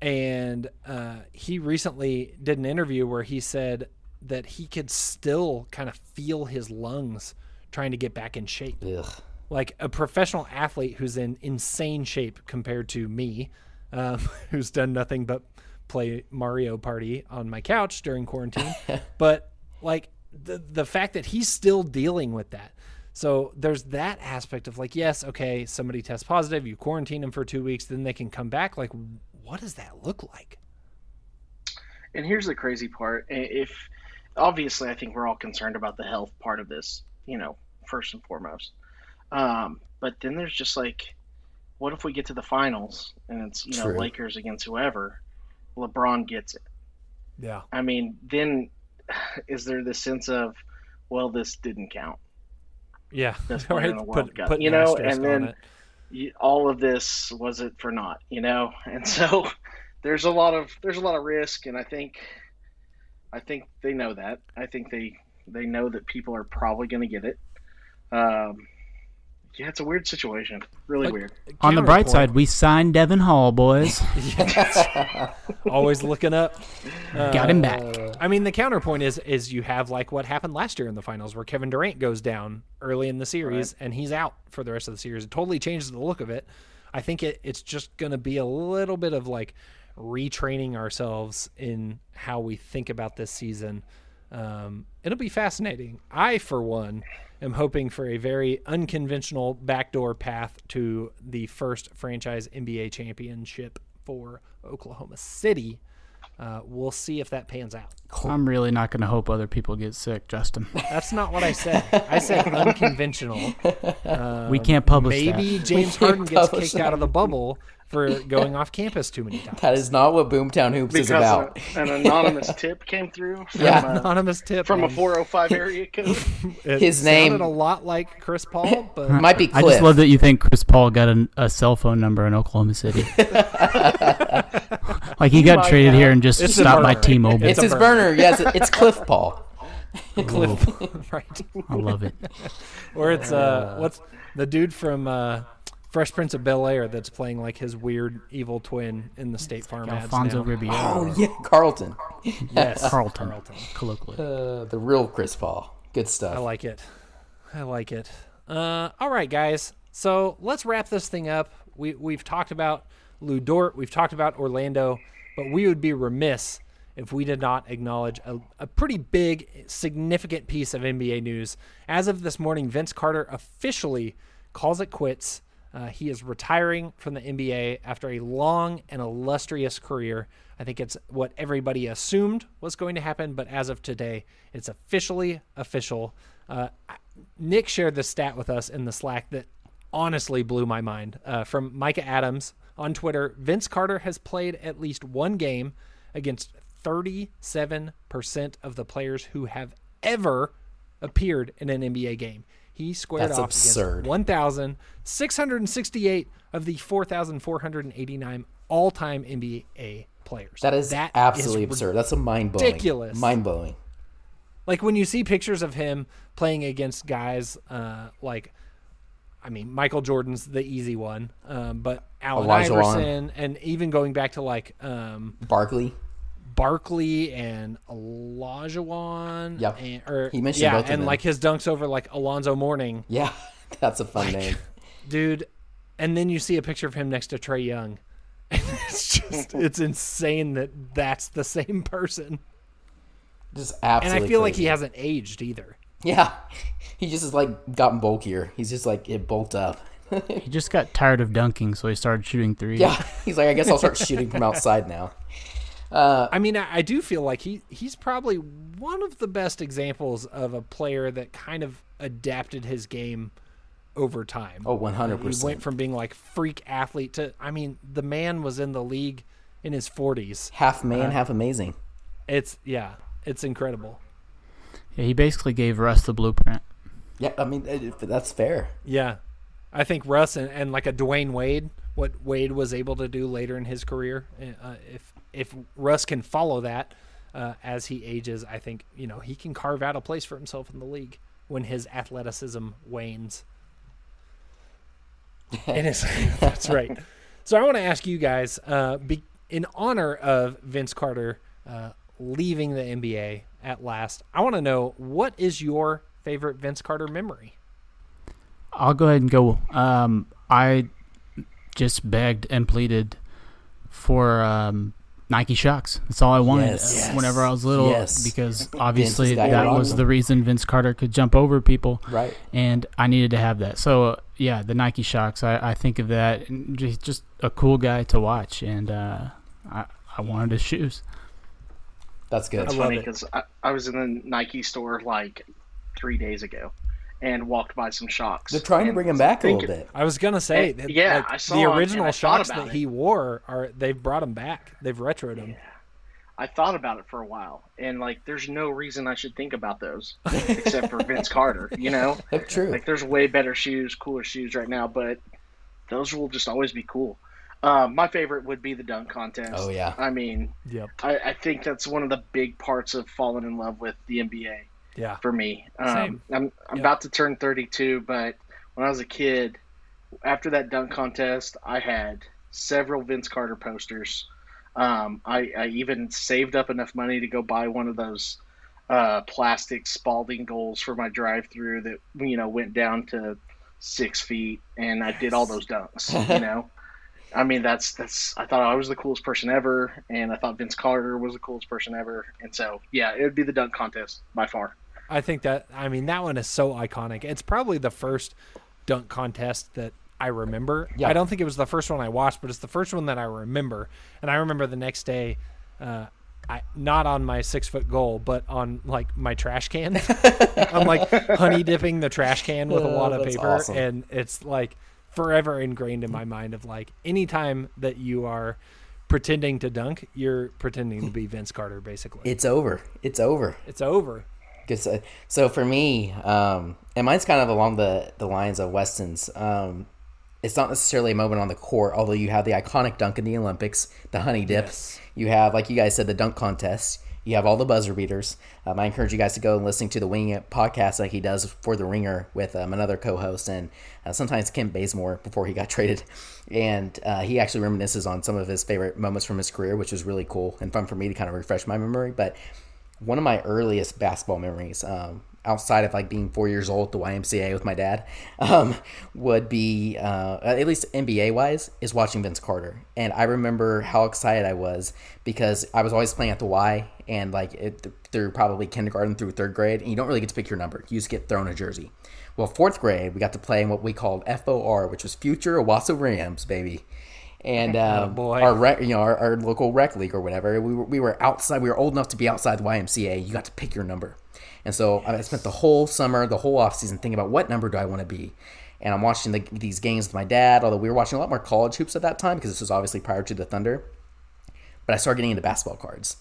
and uh, he recently did an interview where he said that he could still kind of feel his lungs trying to get back in shape Ugh. like a professional athlete who's in insane shape compared to me, um, [LAUGHS] who's done nothing but play Mario Party on my couch during quarantine. [LAUGHS] but like the the fact that he's still dealing with that. So there's that aspect of like, yes, okay, somebody tests positive, you quarantine them for two weeks, then they can come back. Like, what does that look like? And here's the crazy part: if obviously, I think we're all concerned about the health part of this, you know, first and foremost. Um, but then there's just like, what if we get to the finals and it's you know True. Lakers against whoever, LeBron gets it. Yeah. I mean, then [SIGHS] is there this sense of, well, this didn't count. Yeah. Player [LAUGHS] right. in the World Put, put you know, and then you, all of this was it for naught, you know? [LAUGHS] And so there's a lot of there's a lot of risk, and I think I think they know that. I think they they know that people are probably going to get it. Um, yeah, it's a weird situation, really Like, weird. On the bright counterpoint- side, we signed Devon Hall, boys. [LAUGHS] always looking up. Got him back. Uh, I mean, the counterpoint is is you have like what happened last year in the finals, where Kevin Durant goes down early in the series and he's out for the rest of the series. It totally changes the look of it. I think it, it's just going to be a little bit of like retraining ourselves in how we think about this season. Um, it'll be fascinating. I, for one, am hoping for a very unconventional backdoor path to the first franchise NBA championship for Oklahoma City. Uh, we'll see if that pans out. I'm really not going to hope other people get sick, Justin. That's not what I said. I said [LAUGHS] unconventional. we can't publish Maybe that. James Harden gets publish kicked out of the bubble for going off campus too many times. That is not what Boomtown Hoops is about. a- an anonymous tip came through from, Yeah. uh, Anonymous tip from a 405 area code. [LAUGHS] His name- sounded a lot like Chris Paul, but Might be I just love that you think Chris Paul got an, a cell phone number in Oklahoma City. [LAUGHS] like he got traded have. here and just It's stopped by burner. T-Mobile. it's a his burner. burner. Yes, it's Cliff Paul. [LAUGHS] Cliff, [LAUGHS] right? I love it. [LAUGHS] Or it's uh, what's the dude from uh, Fresh Prince of Bel Air that's playing like his weird evil twin in the State Farm ads Alfonso now. Ribeiro, Oh yeah, Carlton. Yes, Carlton, colloquially. Uh, the real Chris Paul. Good stuff. I like it. I like it. Uh, all right, guys. So let's wrap this thing up. We we've talked about Lu Dort. We've talked about Orlando, but we would be remiss if we did not acknowledge a, a pretty big, significant piece of NBA news. As of this morning, Vince Carter officially calls it quits. Uh, he is retiring from the NBA after a long and illustrious career. I think it's what everybody assumed was going to happen, but as of today, it's officially official. Uh, Nick shared this stat with us in the Slack that honestly blew my mind. Uh, from Micah Adams on Twitter, Vince Carter has played at least one game against 37% of the players who have ever appeared in an NBA game. He squared That's off absurd. against 1,668 of the 4,489 all-time NBA players. That is That absolutely is absurd. That's a mind blowing. ridiculous. Mind blowing. Like when you see pictures of him playing against guys uh, like, I mean, Michael Jordan's the easy one, um, but Allen Elijah. Iverson, and even going back to like um, Barkley. Barkley and Olajuwon. Yep. And, or, He mentioned yeah, both of and like his dunks over like Alonzo Mourning, Yeah, [LAUGHS] that's a fun name. [LAUGHS] dude. And then you see a picture of him next to Trae Young. [LAUGHS] And it's just, it's insane that that's the same person. Just absolutely. And. I feel like he hasn't aged either. Yeah, [LAUGHS] he just has like gotten bulkier. He's just like it bulked up. [LAUGHS] He just got tired of dunking, so he started shooting threes. Yeah, [LAUGHS] he's like I guess I'll start shooting from outside now. Uh, I mean, I, I do feel like he he's probably one of the best examples of a player that kind of adapted his game over time. Oh, 100%. He went from being like freak athlete to I mean, the man was in the league in his 40s. half man, Uh, half amazing. It's yeah, it's incredible. Yeah, he basically gave Russ the blueprint. Yeah, I mean it, that's fair. Yeah. I think Russ and, and like a Dwyane Wade, what Wade was able to do later in his career, uh, if if Russ can follow that uh, as he ages, I think you know he can carve out a place for himself in the league when his athleticism wanes. and it's, [LAUGHS] that's right. So I want to ask you guys, uh, be, in honor of Vince Carter uh, leaving the NBA at last, I want to know what is your favorite Vince Carter memory? I'll go ahead and go. Um, I just begged and pleaded for um, Nike Shox. That's all I wanted Yes. uh, whenever I was little, Yes. because obviously that was wrong. the reason Vince Carter could jump over people, Right. and I needed to have that. So uh, yeah, the Nike Shox. I, I think of that and just just a cool guy to watch, and uh, I I wanted his shoes. That's good. That's I funny because I, I was in the Nike store like three days ago and walked by some Shox. They're trying to bring him back a little bit. I was gonna say, that, yeah, like, I saw the original I Shox that it. he wore are they've brought him back. They've retroed him. I thought about it for a while, and like, there's no reason I should think about those [LAUGHS] except for Vince Carter. You know, That's true. like there's way better shoes, cooler shoes right now, but those will just always be cool. Uh, my favorite would be the dunk contest. Oh, yeah. I mean, Yep. I, I think that's one of the big parts of falling in love with the NBA. Yeah. for me. Um, Same. I'm I'm Yeah. about to turn 32, but when I was a kid, after that dunk contest, I had several Vince Carter posters. Um, I, I even saved up enough money to go buy one of those uh, plastic Spalding goals for my drive-through that you know went down to six feet, and I did all those dunks. [LAUGHS] You know. I mean, that's that's. I thought I was the coolest person ever, and I thought Vince Carter was the coolest person ever, and so yeah, it would be the dunk contest by far. I think that I mean that one is so iconic. It's probably the first dunk contest that I remember. Yeah. I don't think it was the first one I watched, but it's the first one that I remember. And I remember the next day, uh, I not on my six foot goal, but on like my trash can. [LAUGHS] I'm like honey dipping the trash can with a Oh, wad of paper, awesome. and it's like forever ingrained in my mind of like anytime that you are pretending to dunk, you're pretending to be [LAUGHS] Vince Carter, basically. It's over. It's over. it's over. 'Cause, uh, so for me, um, and mine's kind of along the, the lines of Weston's. Um, it's not necessarily a moment on the court, although you have the iconic dunk in the Olympics, the honey dip. Yes. You have, like you guys said, the dunk contest. You have all the buzzer beaters. Um, I encourage you guys to go and listen to the Wing It podcast like he does for the Ringer with um, another co-host and uh, sometimes Kent Bazemore before he got [LAUGHS] traded. And uh, he actually reminisces on some of his favorite moments from his career, which was really cool and fun for me to kind of refresh my memory. But one of my earliest basketball memories. Um, outside of like being four years old, at the YMCA with my dad, um, would be uh, at least NBA wise is watching Vince Carter, and I remember how excited I was because I was always playing at the Y, and like it, through probably kindergarten through third grade, and you don't really get to pick your number; you just get thrown a jersey. Well, fourth grade, we got to play in what we called FOR, which was Future Owasso Rams, baby and uh, Oh, boy. our rec, you know our, our local rec league or whatever. We were, we were outside. We were old enough to be outside the YMCA. You got to pick your number, and so I spent the whole summer, the whole off season, thinking about what number do I want to be. And I'm watching the, these games with my dad. Although we were watching a lot more college hoops at that time because this was obviously prior to the Thunder. But I started getting into basketball cards.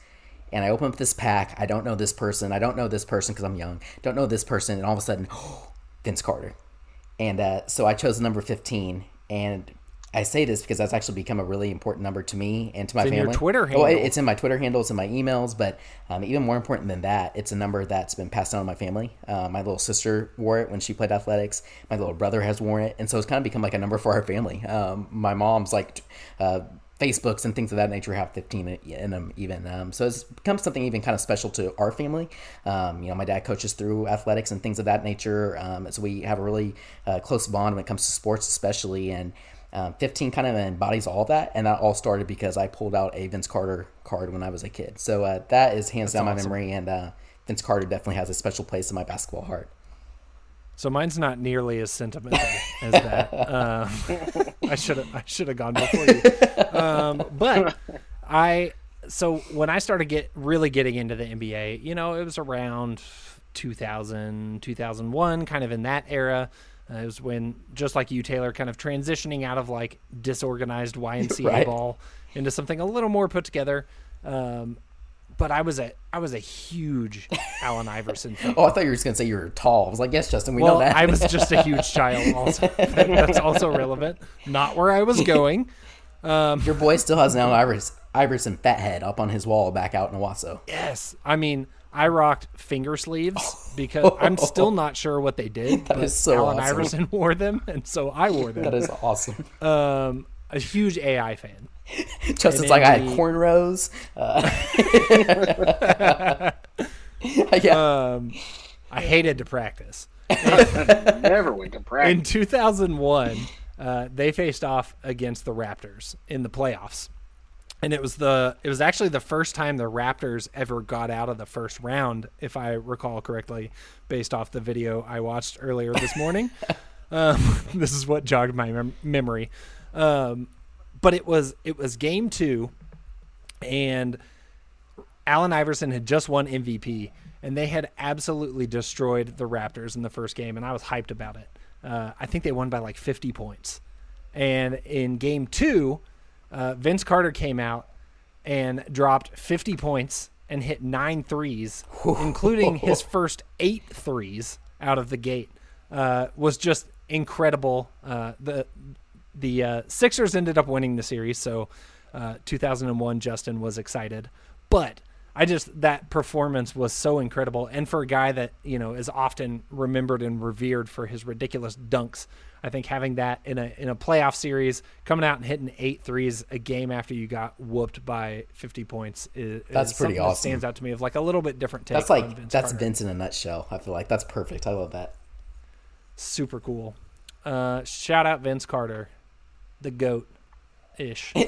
And I open up this pack. I don't know this person. I don't know this person because I'm young. Don't know this person. And all of a sudden, [GASPS] Vince Carter. And uh, so I chose the number 15. And I say this because that's actually become a really important number to me and to my It's in family. your Twitter Oh, it- it's in my Twitter handle. It's in my emails. But um, even more important than that, it's a number that's been passed down to my family. Uh, my little sister wore it when she played athletics. My little brother has worn it. And so it's kind of become like a number for our family. Um, my mom's like uh, Facebooks and things of that nature have 15 in them even. Um, so it's become something even kind of special to our family. Um, you know, my dad coaches through athletics and things of that nature. Um, so we have a really uh, close bond when it comes to sports, especially. And um, 15 kind of embodies all that. And that all started because I pulled out a Vince Carter card when I was a kid. So uh, that is hands down my memory. And uh, Vince Carter definitely has a special place in my basketball heart. So mine's not nearly as sentimental as that. [LAUGHS] Um, [LAUGHS] I should have I should have gone before you. Um, [LAUGHS] but I so when I started get really getting into the NBA, you know, it was around 2000, 2001, kind of in that era. Uh, it was when, just like you, Tayler, kind of transitioning out of like disorganized YMCA [LAUGHS] Right. ball into something a little more put together. Um, but I was a I was a huge [LAUGHS] Allen Iverson fan. Oh, I thought you were just going to say you were tall. I was like, yes, Justin, we Well, know that. I was just a huge child. [LAUGHS] Also, that's also relevant. Not where I was going. Um, Your boy still has an Allen Iverson, Iverson fat head up on his wall back out in Owasso. yes, I mean, I rocked finger sleeves [LAUGHS] because I'm still not sure what they did. [LAUGHS] That but is so Allen awesome. Iverson [LAUGHS] wore them, and so I wore them. That is awesome. um, a huge AI fan. Justin's like, I had cornrows. Uh, yeah. Um, I hated to practice. Never went to practice. In 2001, uh, they faced off against the Raptors in the playoffs, and it was the it was actually the first time the Raptors ever got out of the first round, if I recall correctly, based off the video I watched earlier this morning. [LAUGHS] um, [LAUGHS] this is what jogged my mem- memory, um, but it was it was game two, and Allen Iverson had just won MVP, and they had absolutely destroyed the Raptors in the first game, and I was hyped about it. Uh, I think they won by like 50 points. And in game two, uh, Vince Carter came out and dropped 50 points and hit nine threes, including [LAUGHS] his first eight threes out of the gate. Uh, was just incredible. Uh, the the uh, Sixers ended up winning the series, so uh, 2001 Justin was excited, but I just that performance was so incredible, and for a guy that you know is often remembered and revered for his ridiculous dunks, I think having that in a in a playoff series, coming out and hitting eight threes a game after you got whooped by 50 points is That's is pretty something that awesome. Stands out to me of like a little bit different take. That's on like Vince that's Carter. Vince in a nutshell. I feel like that's perfect. I love that. super cool. Uh, shout out Vince Carter, the goat, ish. [LAUGHS]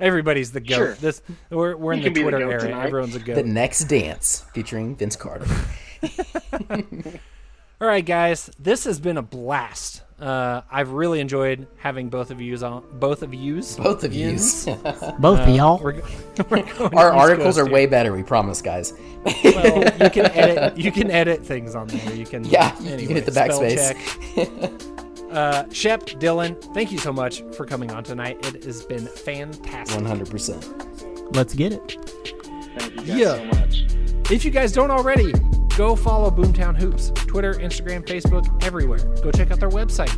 Everybody's the goat. Sure. This we're we're in You the can be the Twitter goat era. tonight. Everyone's a goat. The next dance featuring Vince Carter. [LAUGHS] All right, guys, this has been a blast. Uh, I've really enjoyed having both of yous on both of yous. Both of yous. [LAUGHS] Both of y'all. We're, [LAUGHS] we're [LAUGHS] going Our articles are here. way better. We promise, guys. Well, you can edit. You can edit things on there. You can. Yeah, you can hit the backspace. check. uh, Shep, Dillon, thank you so much for coming on tonight. It has been fantastic. One hundred percent. Let's get it. Thank you guys Yeah. so much. If you guys don't already, go follow Boomtown Hoops. Twitter, Instagram, Facebook, everywhere. Go check out their website.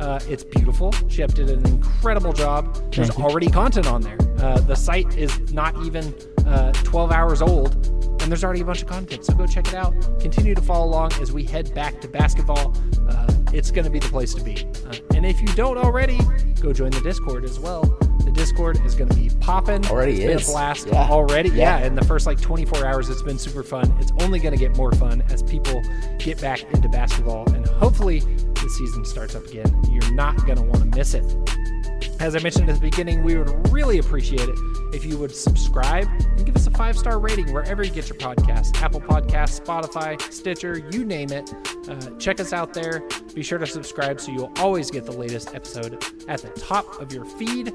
Uh, it's beautiful. Shep did an incredible job. There's already content on there. Uh, the site is not even uh, 12 hours old, and there's already a bunch of content. So go check it out. Continue to follow along as we head back to basketball. Uh, it's going to be the place to be. Uh, and if you don't already, go join the Discord as well. The Discord is going to be popping. Already It's been is. a blast. Yeah. Already, yeah. Yeah. In the first like 24 hours, it's been super fun. It's only going to get more fun as people get back into basketball, and hopefully the season starts up again. You're not going to want to miss it. As I mentioned at the beginning, we would really appreciate it if you would subscribe and give us a five star rating wherever you get your podcasts Apple Podcasts, Spotify, Stitcher, you name it. Uh, check us out there. Be sure to subscribe so you'll always get the latest episode at the top of your feed.